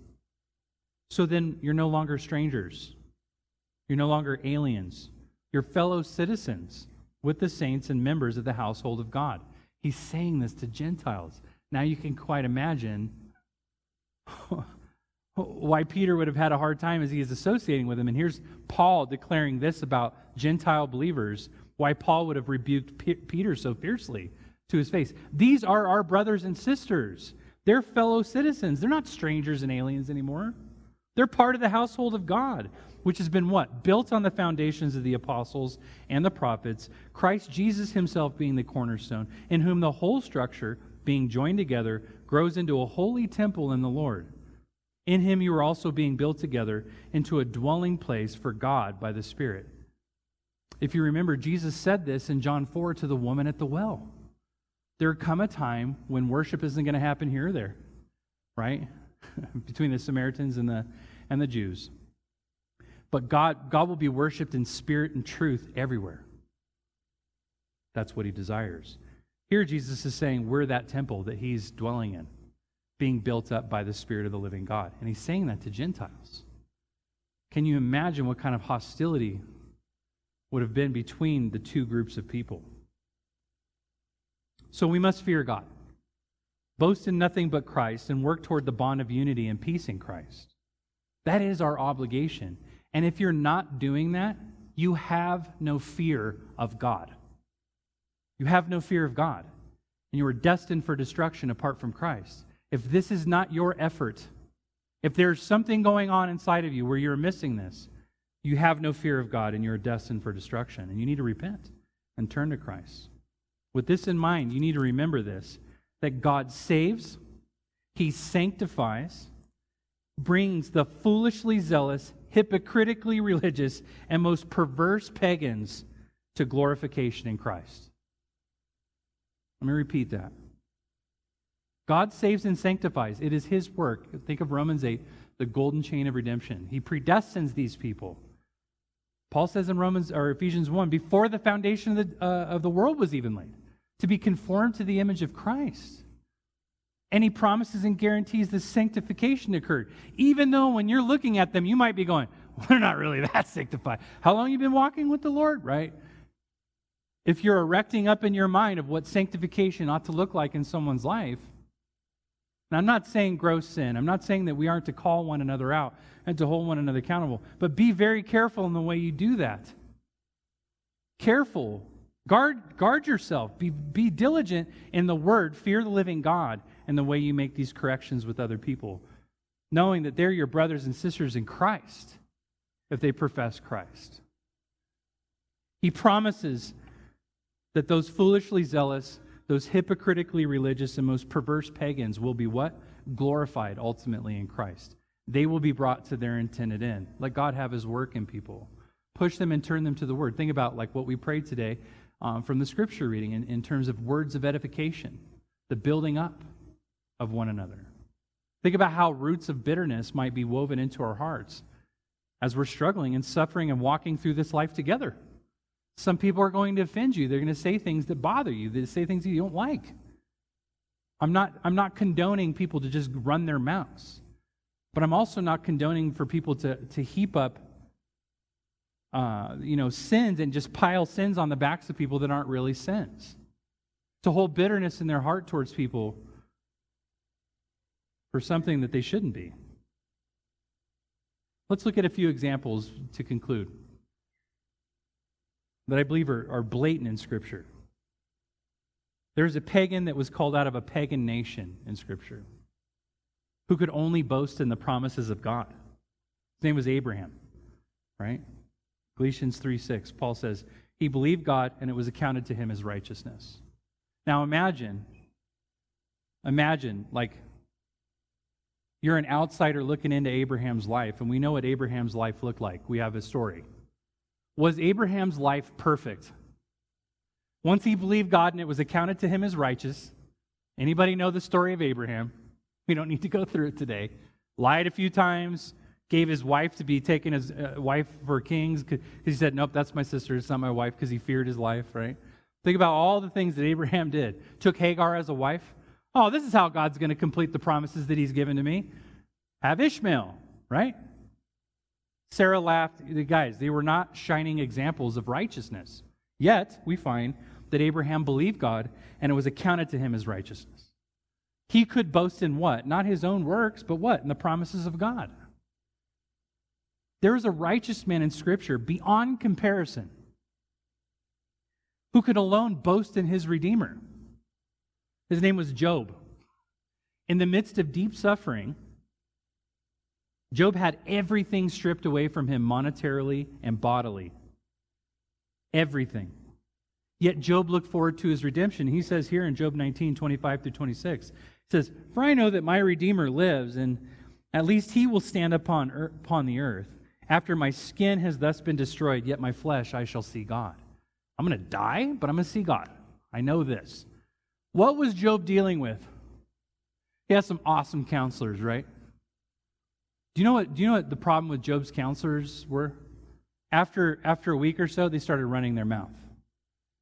So then you're no longer strangers. You're no longer aliens. You're fellow citizens with the saints and members of the household of God. He's saying this to Gentiles. Now you can quite imagine why Peter would have had a hard time as he is associating with him. And here's Paul declaring this about Gentile believers, why Paul would have rebuked P- Peter so fiercely to his face. These are our brothers and sisters. They're fellow citizens. They're not strangers and aliens anymore. They're part of the household of God, which has been what? Built on the foundations of the apostles and the prophets, Christ Jesus himself being the cornerstone, in whom the whole structure, being joined together, grows into a holy temple in the Lord. In him you are also being built together into a dwelling place for God by the Spirit. If you remember, Jesus said this in John 4 to the woman at the well. There come a time when worship isn't going to happen here or there, right? Between the Samaritans and the, and the Jews. But God, God will be worshiped in spirit and truth everywhere. That's what he desires. Here, Jesus is saying we're that temple that he's dwelling in, being built up by the Spirit of the living God. And he's saying that to Gentiles. Can you imagine what kind of hostility would have been between the two groups of people? So we must fear God, boast in nothing but Christ, and work toward the bond of unity and peace in Christ. That is our obligation. And if you're not doing that, you have no fear of God. You have no fear of God. And you are destined for destruction apart from Christ. If this is not your effort, if there's something going on inside of you where you're missing this, you have no fear of God and you're destined for destruction. And you need to repent and turn to Christ. With this in mind, you need to remember this that God saves, He sanctifies, brings the foolishly zealous, hypocritically religious, and most perverse pagans to glorification in Christ. Let me repeat that. God saves and sanctifies. It is His work. Think of Romans 8, the golden chain of redemption. He predestines these people. Paul says in Romans or Ephesians 1, before the foundation of the, uh, of the world was even laid to be conformed to the image of Christ. And he promises and guarantees the sanctification occurred. Even though when you're looking at them, you might be going, we're not really that sanctified. How long you been walking with the Lord, right? If you're erecting up in your mind of what sanctification ought to look like in someone's life, and I'm not saying gross sin. I'm not saying that we aren't to call one another out and to hold one another accountable. But be very careful in the way you do that. Careful Guard, guard yourself. Be, be diligent in the word. Fear the living God in the way you make these corrections with other people, knowing that they're your brothers and sisters in Christ if they profess Christ. He promises that those foolishly zealous, those hypocritically religious, and most perverse pagans will be what? Glorified ultimately in Christ. They will be brought to their intended end. Let God have his work in people. Push them and turn them to the word. Think about like what we prayed today um, from the scripture reading in, in terms of words of edification, the building up of one another. Think about how roots of bitterness might be woven into our hearts as we're struggling and suffering and walking through this life together. Some people are going to offend you. They're going to say things that bother you, they say things you don't like. I'm not, I'm not condoning people to just run their mouths, but I'm also not condoning for people to, to heap up uh, you know, sins and just pile sins on the backs of people that aren't really sins. To hold bitterness in their heart towards people for something that they shouldn't be. Let's look at a few examples to conclude that I believe are, are blatant in Scripture. There's a pagan that was called out of a pagan nation in Scripture who could only boast in the promises of God. His name was Abraham, right? Galatians 3 6, Paul says, He believed God and it was accounted to him as righteousness. Now imagine, imagine, like, you're an outsider looking into Abraham's life, and we know what Abraham's life looked like. We have a story. Was Abraham's life perfect? Once he believed God and it was accounted to him as righteous, anybody know the story of Abraham? We don't need to go through it today. Lied a few times, gave his wife to be taken as uh, wife for kings because he said, Nope, that's my sister. It's not my wife because he feared his life, right? Think about all the things that Abraham did. Took Hagar as a wife. Oh, this is how God's going to complete the promises that he's given to me. Have Ishmael, right? Sarah laughed. The guys, they were not shining examples of righteousness. Yet, we find that Abraham believed God and it was accounted to him as righteousness. He could boast in what? Not his own works, but what? In the promises of God. There is a righteous man in Scripture beyond comparison who could alone boast in his Redeemer. His name was Job. In the midst of deep suffering, Job had everything stripped away from him monetarily and bodily. Everything. Yet Job looked forward to his redemption. He says here in Job 19, 25 through 26, he says, For I know that my Redeemer lives, and at least he will stand upon, upon the earth. After my skin has thus been destroyed, yet my flesh I shall see God. I'm going to die, but I'm going to see God. I know this. What was Job dealing with? He has some awesome counselors, right? Do you know what do you know what the problem with Job's counselors were? After after a week or so, they started running their mouth.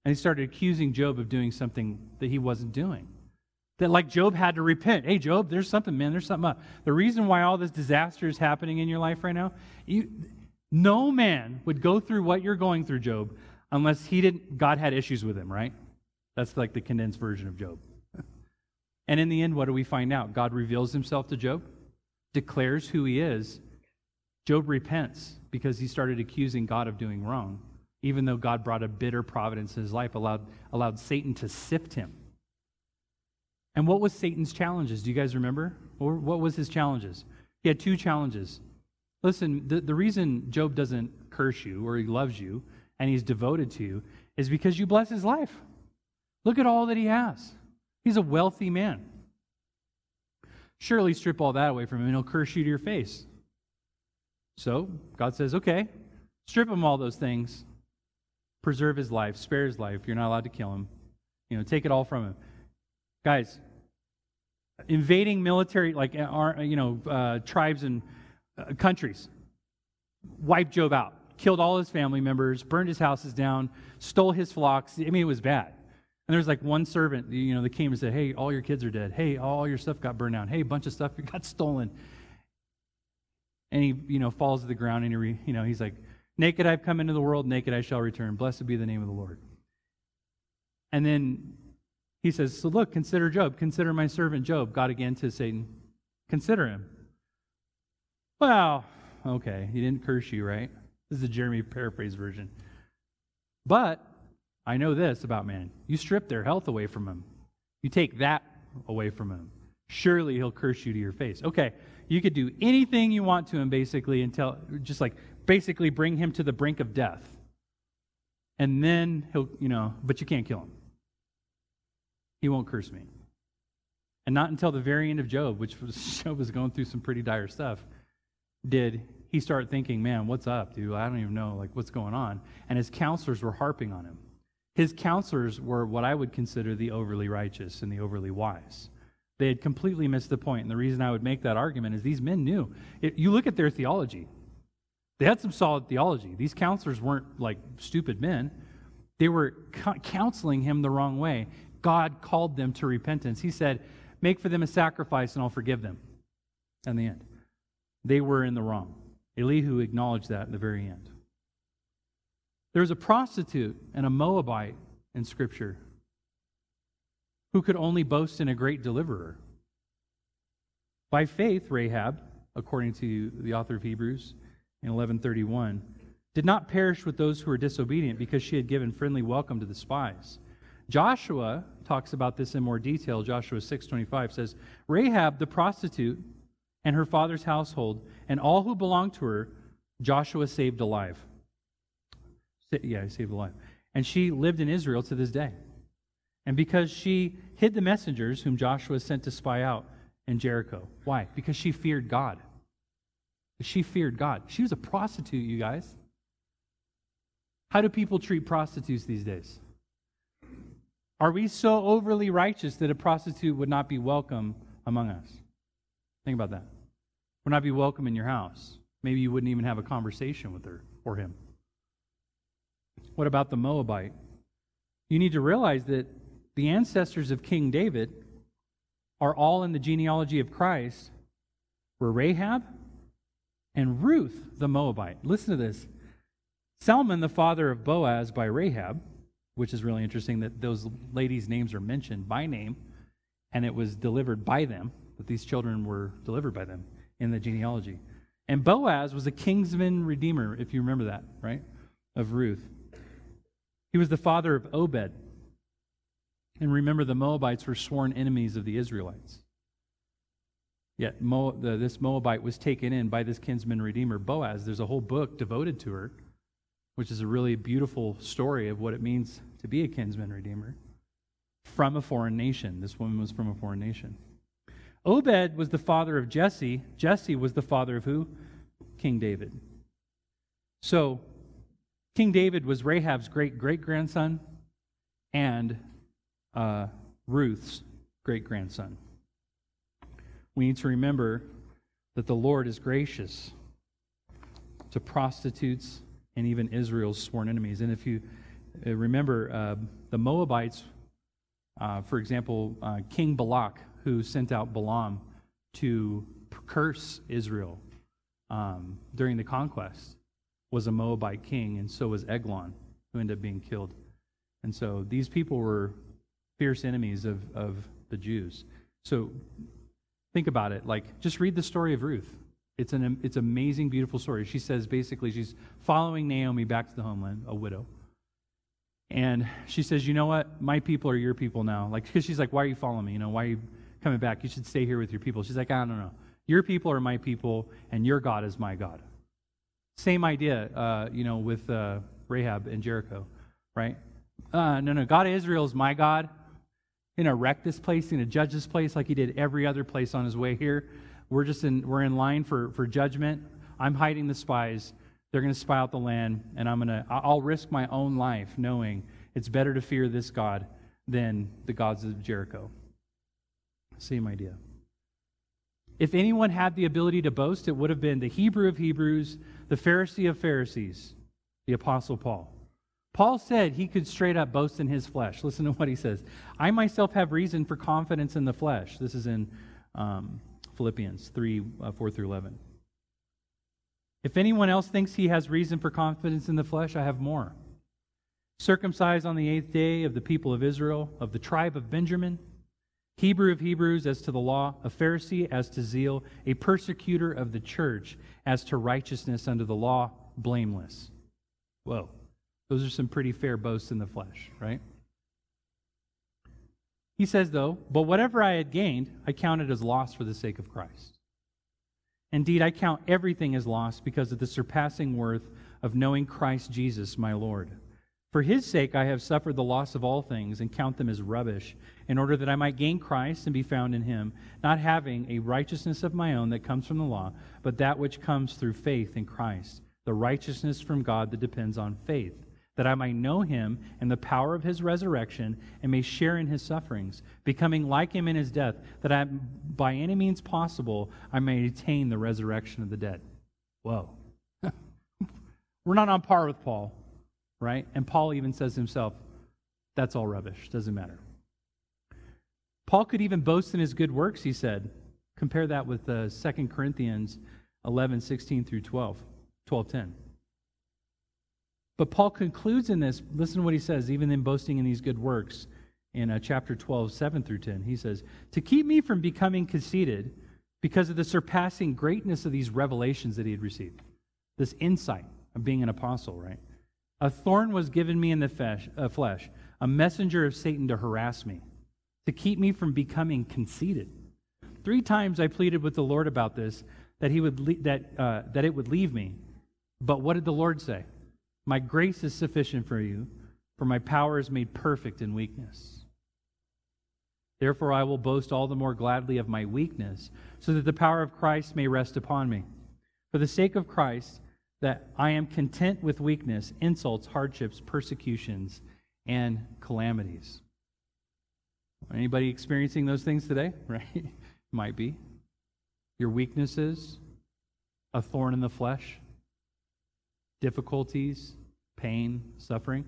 And they started accusing Job of doing something that he wasn't doing. That like Job had to repent. Hey Job, there's something, man, there's something up. The reason why all this disaster is happening in your life right now, you, no man would go through what you're going through, Job, unless he didn't God had issues with him, right? That's like the condensed version of Job. and in the end, what do we find out? God reveals himself to Job, declares who he is. Job repents because he started accusing God of doing wrong, even though God brought a bitter providence in his life, allowed, allowed Satan to sift him. And what was Satan's challenges? Do you guys remember? Or what was his challenges? He had two challenges. Listen, the, the reason Job doesn't curse you or he loves you and he's devoted to you is because you bless his life. Look at all that he has. He's a wealthy man. Surely strip all that away from him and he'll curse you to your face. So God says, okay, strip him all those things, preserve his life, spare his life. You're not allowed to kill him. You know, take it all from him. Guys, invading military, like, uh, you know, uh, tribes and uh, countries, wiped Job out, killed all his family members, burned his houses down, stole his flocks. I mean, it was bad. And there's like one servant, you know, that came and said, Hey, all your kids are dead. Hey, all your stuff got burned down. Hey, a bunch of stuff got stolen. And he, you know, falls to the ground and he, you know, he's like, Naked I've come into the world, naked I shall return. Blessed be the name of the Lord. And then he says, So look, consider Job. Consider my servant Job. God again to Satan, Consider him. Well, okay, he didn't curse you, right? This is the Jeremy paraphrase version. But I know this about man. You strip their health away from him, you take that away from him. Surely he'll curse you to your face. Okay, you could do anything you want to him, basically, until just like basically bring him to the brink of death. And then he'll, you know, but you can't kill him. He won't curse me. And not until the very end of Job, which was, Job was going through some pretty dire stuff, did he start thinking, man, what's up, dude? I don't even know, like, what's going on. And his counselors were harping on him. His counselors were what I would consider the overly righteous and the overly wise. They had completely missed the point. And the reason I would make that argument is these men knew. It, you look at their theology, they had some solid theology. These counselors weren't like stupid men, they were counseling him the wrong way. God called them to repentance. He said, Make for them a sacrifice and I'll forgive them. In the end, they were in the wrong. Elihu acknowledged that in the very end. There was a prostitute and a Moabite in Scripture who could only boast in a great deliverer. By faith, Rahab, according to the author of Hebrews in 1131, did not perish with those who were disobedient because she had given friendly welcome to the spies. Joshua talks about this in more detail. Joshua 6:25 says, "Rahab the prostitute and her father's household and all who belonged to her, Joshua saved alive." Yeah, he saved alive. And she lived in Israel to this day. And because she hid the messengers whom Joshua sent to spy out in Jericho. Why? Because she feared God. She feared God. She was a prostitute, you guys. How do people treat prostitutes these days? Are we so overly righteous that a prostitute would not be welcome among us? Think about that. Would not be welcome in your house. Maybe you wouldn't even have a conversation with her or him. What about the Moabite? You need to realize that the ancestors of King David are all in the genealogy of Christ were Rahab and Ruth the Moabite. Listen to this. Salmon, the father of Boaz by Rahab, which is really interesting that those ladies' names are mentioned by name, and it was delivered by them, that these children were delivered by them in the genealogy. And Boaz was a kinsman redeemer, if you remember that, right? Of Ruth. He was the father of Obed. And remember, the Moabites were sworn enemies of the Israelites. Yet Mo, the, this Moabite was taken in by this kinsman redeemer, Boaz. There's a whole book devoted to her, which is a really beautiful story of what it means to be a kinsman redeemer from a foreign nation. This woman was from a foreign nation. Obed was the father of Jesse. Jesse was the father of who? King David. So, King David was Rahab's great great grandson and uh, Ruth's great grandson. We need to remember that the Lord is gracious to prostitutes and even Israel's sworn enemies. And if you uh, remember, uh, the Moabites, uh, for example, uh, King Balak, who sent out Balaam to curse Israel um, during the conquest, was a Moabite king, and so was Eglon, who ended up being killed. And so these people were fierce enemies of, of the Jews. So think about it. Like, just read the story of Ruth. It's an it's amazing, beautiful story. She says basically she's following Naomi back to the homeland, a widow. And she says, you know what? My people are your people now. Like, because she's like, why are you following me? You know, why are you coming back? You should stay here with your people. She's like, I don't know. Your people are my people, and your God is my God. Same idea, uh, you know, with uh, Rahab and Jericho, right? Uh, no, no, God of Israel is my God. He's gonna wreck this place, he's gonna judge this place like he did every other place on his way here. We're just in we're in line for, for judgment. I'm hiding the spies. They're gonna spy out the land, and I'm gonna I'll risk my own life knowing it's better to fear this God than the gods of Jericho. Same idea. If anyone had the ability to boast, it would have been the Hebrew of Hebrews, the Pharisee of Pharisees, the Apostle Paul. Paul said he could straight up boast in his flesh. Listen to what he says. I myself have reason for confidence in the flesh. This is in um, Philippians 3 uh, 4 through 11. If anyone else thinks he has reason for confidence in the flesh, I have more. Circumcised on the eighth day of the people of Israel, of the tribe of Benjamin, Hebrew of Hebrews as to the law, a Pharisee as to zeal, a persecutor of the church as to righteousness under the law, blameless. Whoa. Those are some pretty fair boasts in the flesh, right? He says, though, but whatever I had gained, I counted as loss for the sake of Christ. Indeed, I count everything as loss because of the surpassing worth of knowing Christ Jesus, my Lord. For his sake, I have suffered the loss of all things and count them as rubbish, in order that I might gain Christ and be found in him, not having a righteousness of my own that comes from the law, but that which comes through faith in Christ, the righteousness from God that depends on faith that I might know him and the power of his resurrection and may share in his sufferings, becoming like him in his death, that I, by any means possible I may attain the resurrection of the dead. Whoa. We're not on par with Paul, right? And Paul even says himself, that's all rubbish, doesn't matter. Paul could even boast in his good works, he said. Compare that with uh, 2 Corinthians 11, 16 through 12, 12, 10. But Paul concludes in this, listen to what he says, even in boasting in these good works in uh, chapter 12, 7 through 10. He says, To keep me from becoming conceited because of the surpassing greatness of these revelations that he had received, this insight of being an apostle, right? A thorn was given me in the flesh, uh, flesh, a messenger of Satan to harass me, to keep me from becoming conceited. Three times I pleaded with the Lord about this, that, he would le- that, uh, that it would leave me. But what did the Lord say? My grace is sufficient for you, for my power is made perfect in weakness. Therefore, I will boast all the more gladly of my weakness, so that the power of Christ may rest upon me. For the sake of Christ, that I am content with weakness, insults, hardships, persecutions, and calamities. Anybody experiencing those things today? Right? Might be. Your weaknesses, a thorn in the flesh, difficulties, pain, suffering,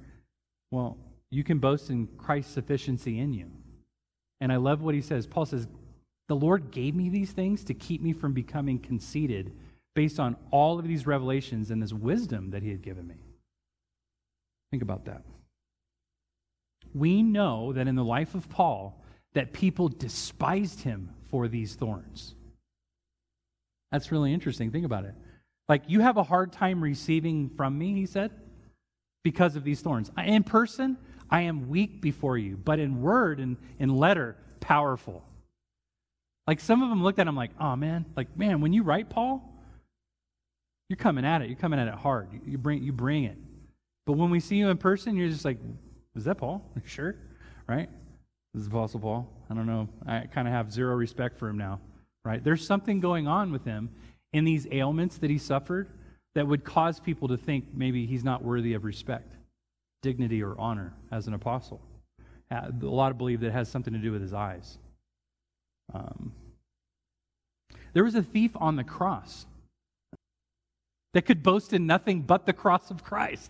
well, you can boast in Christ's sufficiency in you. And I love what he says. Paul says, The Lord gave me these things to keep me from becoming conceited based on all of these revelations and this wisdom that he had given me. Think about that. we know that in the life of Paul, that people despised him for these thorns. That's really interesting. Think about it. Like, you have a hard time receiving from me, he said, because of these thorns. In person, I am weak before you, but in word and in letter, powerful. Like, some of them looked at him like, oh man, like, man, when you write Paul, you're coming at it. You're coming at it hard. You bring, you bring it. But when we see you in person, you're just like, is that Paul? sure? Right? This is Apostle Paul. I don't know. I kind of have zero respect for him now. Right? There's something going on with him in these ailments that he suffered that would cause people to think maybe he's not worthy of respect, dignity, or honor as an apostle. Uh, a lot of believe that it has something to do with his eyes. Um, there was a thief on the cross that could boast in nothing but the cross of Christ,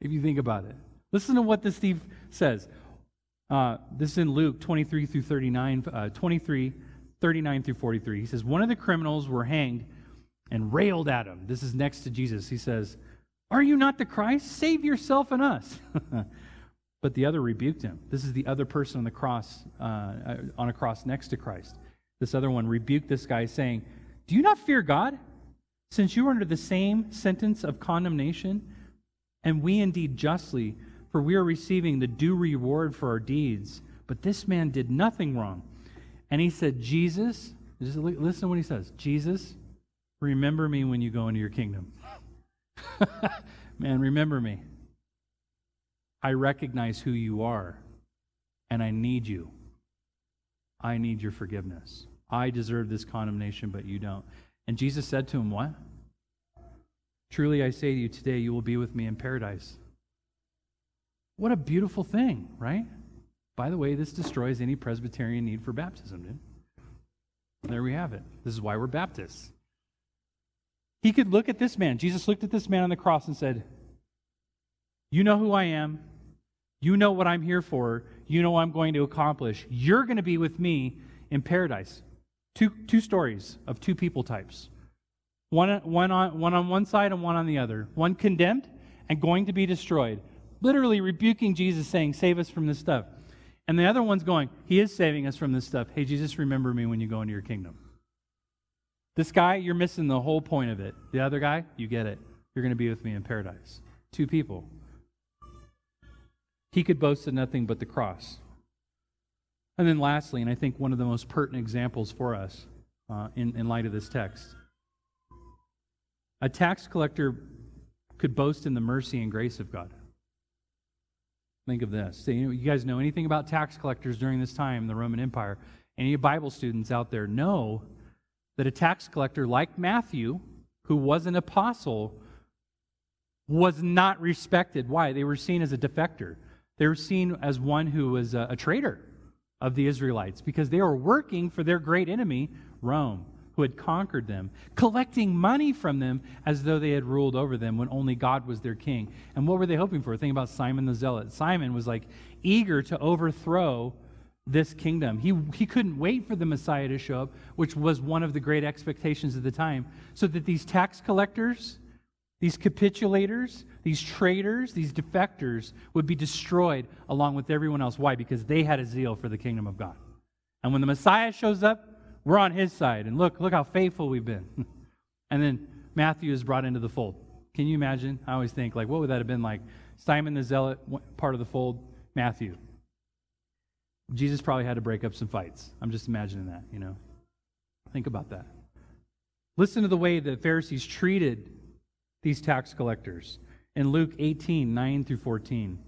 if you think about it. Listen to what this thief says. Uh, this is in Luke 23 through 39, uh, 23, 39 through 43. He says, One of the criminals were hanged and railed at him. This is next to Jesus. He says, Are you not the Christ? Save yourself and us. but the other rebuked him. This is the other person on the cross, uh, on a cross next to Christ. This other one rebuked this guy, saying, Do you not fear God, since you are under the same sentence of condemnation? And we indeed justly, for we are receiving the due reward for our deeds. But this man did nothing wrong. And he said, Jesus, just listen to what he says Jesus, Remember me when you go into your kingdom. Man, remember me. I recognize who you are, and I need you. I need your forgiveness. I deserve this condemnation, but you don't. And Jesus said to him, What? Truly I say to you, today you will be with me in paradise. What a beautiful thing, right? By the way, this destroys any Presbyterian need for baptism, dude. There we have it. This is why we're Baptists. He could look at this man. Jesus looked at this man on the cross and said, You know who I am. You know what I'm here for. You know what I'm going to accomplish. You're going to be with me in paradise. Two, two stories of two people types one, one, on, one on one side and one on the other. One condemned and going to be destroyed. Literally rebuking Jesus, saying, Save us from this stuff. And the other one's going, He is saving us from this stuff. Hey, Jesus, remember me when you go into your kingdom. This guy, you're missing the whole point of it. The other guy, you get it. You're going to be with me in paradise. Two people. He could boast of nothing but the cross. And then, lastly, and I think one of the most pertinent examples for us uh, in, in light of this text a tax collector could boast in the mercy and grace of God. Think of this. You guys know anything about tax collectors during this time in the Roman Empire? Any Bible students out there know that a tax collector like Matthew, who was an apostle, was not respected. Why? They were seen as a defector. They were seen as one who was a, a traitor of the Israelites because they were working for their great enemy, Rome, who had conquered them, collecting money from them as though they had ruled over them when only God was their king. And what were they hoping for? Think about Simon the Zealot. Simon was like eager to overthrow this kingdom. He, he couldn't wait for the Messiah to show up, which was one of the great expectations of the time, so that these tax collectors, these capitulators, these traitors, these defectors would be destroyed along with everyone else. Why? Because they had a zeal for the kingdom of God. And when the Messiah shows up, we're on his side. And look, look how faithful we've been. and then Matthew is brought into the fold. Can you imagine? I always think, like, what would that have been like? Simon the Zealot, part of the fold, Matthew. Jesus probably had to break up some fights. I'm just imagining that, you know. Think about that. Listen to the way the Pharisees treated these tax collectors in Luke 18 9 through 14.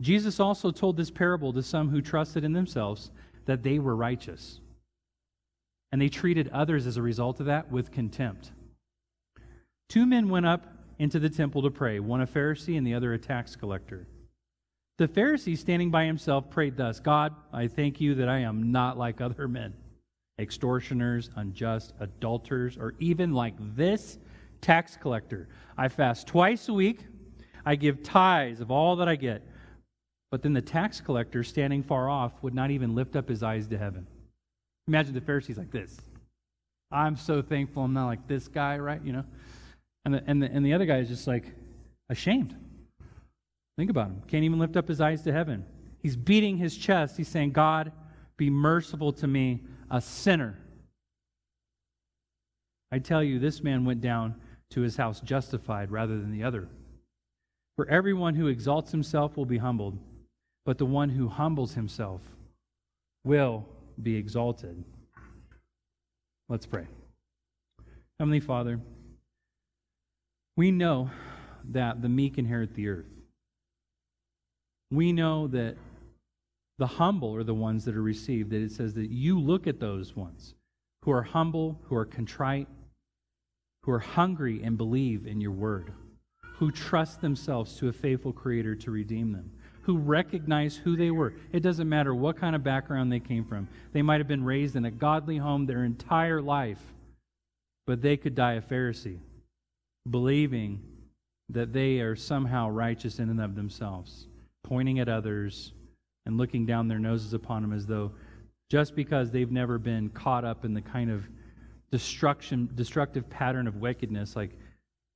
Jesus also told this parable to some who trusted in themselves that they were righteous. And they treated others as a result of that with contempt. Two men went up into the temple to pray, one a Pharisee and the other a tax collector. The Pharisee, standing by himself, prayed thus God, I thank you that I am not like other men, extortioners, unjust, adulterers, or even like this tax collector. I fast twice a week, I give tithes of all that I get. But then the tax collector, standing far off, would not even lift up his eyes to heaven. Imagine the Pharisees like this. I'm so thankful I'm not like this guy, right? You know? And the, and the, and the other guy is just like ashamed. Think about him. Can't even lift up his eyes to heaven. He's beating his chest. He's saying, God, be merciful to me, a sinner. I tell you, this man went down to his house justified rather than the other. For everyone who exalts himself will be humbled, but the one who humbles himself will be exalted. Let's pray. Heavenly Father, we know that the meek inherit the earth. We know that the humble are the ones that are received, that it says that you look at those ones who are humble, who are contrite, who are hungry and believe in your word, who trust themselves to a faithful Creator to redeem them, who recognize who they were. It doesn't matter what kind of background they came from. They might have been raised in a godly home their entire life, but they could die a Pharisee, believing that they are somehow righteous in and of themselves, pointing at others and looking down their noses upon them as though just because they've never been caught up in the kind of destruction, destructive pattern of wickedness like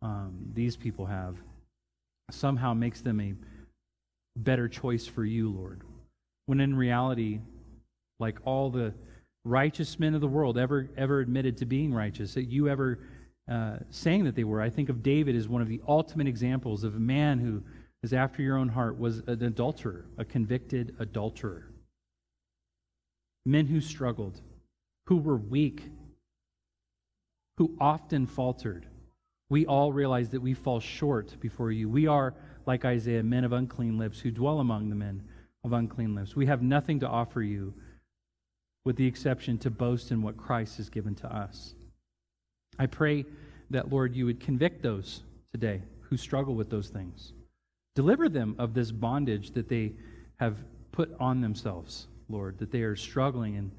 um, these people have, somehow makes them a better choice for you, Lord. When in reality, like all the righteous men of the world ever ever admitted to being righteous, that you ever uh, saying that they were. I think of David as one of the ultimate examples of a man who is after your own heart, was an adulterer, a convicted adulterer. Men who struggled, who were weak, who often faltered. We all realize that we fall short before you. We are, like Isaiah, men of unclean lips who dwell among the men of unclean lips. We have nothing to offer you with the exception to boast in what Christ has given to us. I pray that, Lord, you would convict those today who struggle with those things. Deliver them of this bondage that they have put on themselves, Lord, that they are struggling and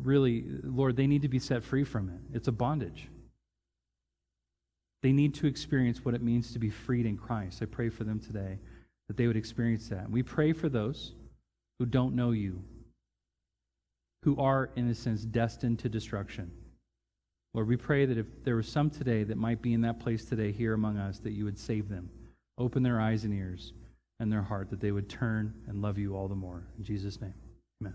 really, Lord, they need to be set free from it. It's a bondage. They need to experience what it means to be freed in Christ. I pray for them today that they would experience that. We pray for those who don't know you, who are, in a sense, destined to destruction. Lord, we pray that if there was some today that might be in that place today here among us, that you would save them. Open their eyes and ears and their heart, that they would turn and love you all the more. In Jesus' name, amen.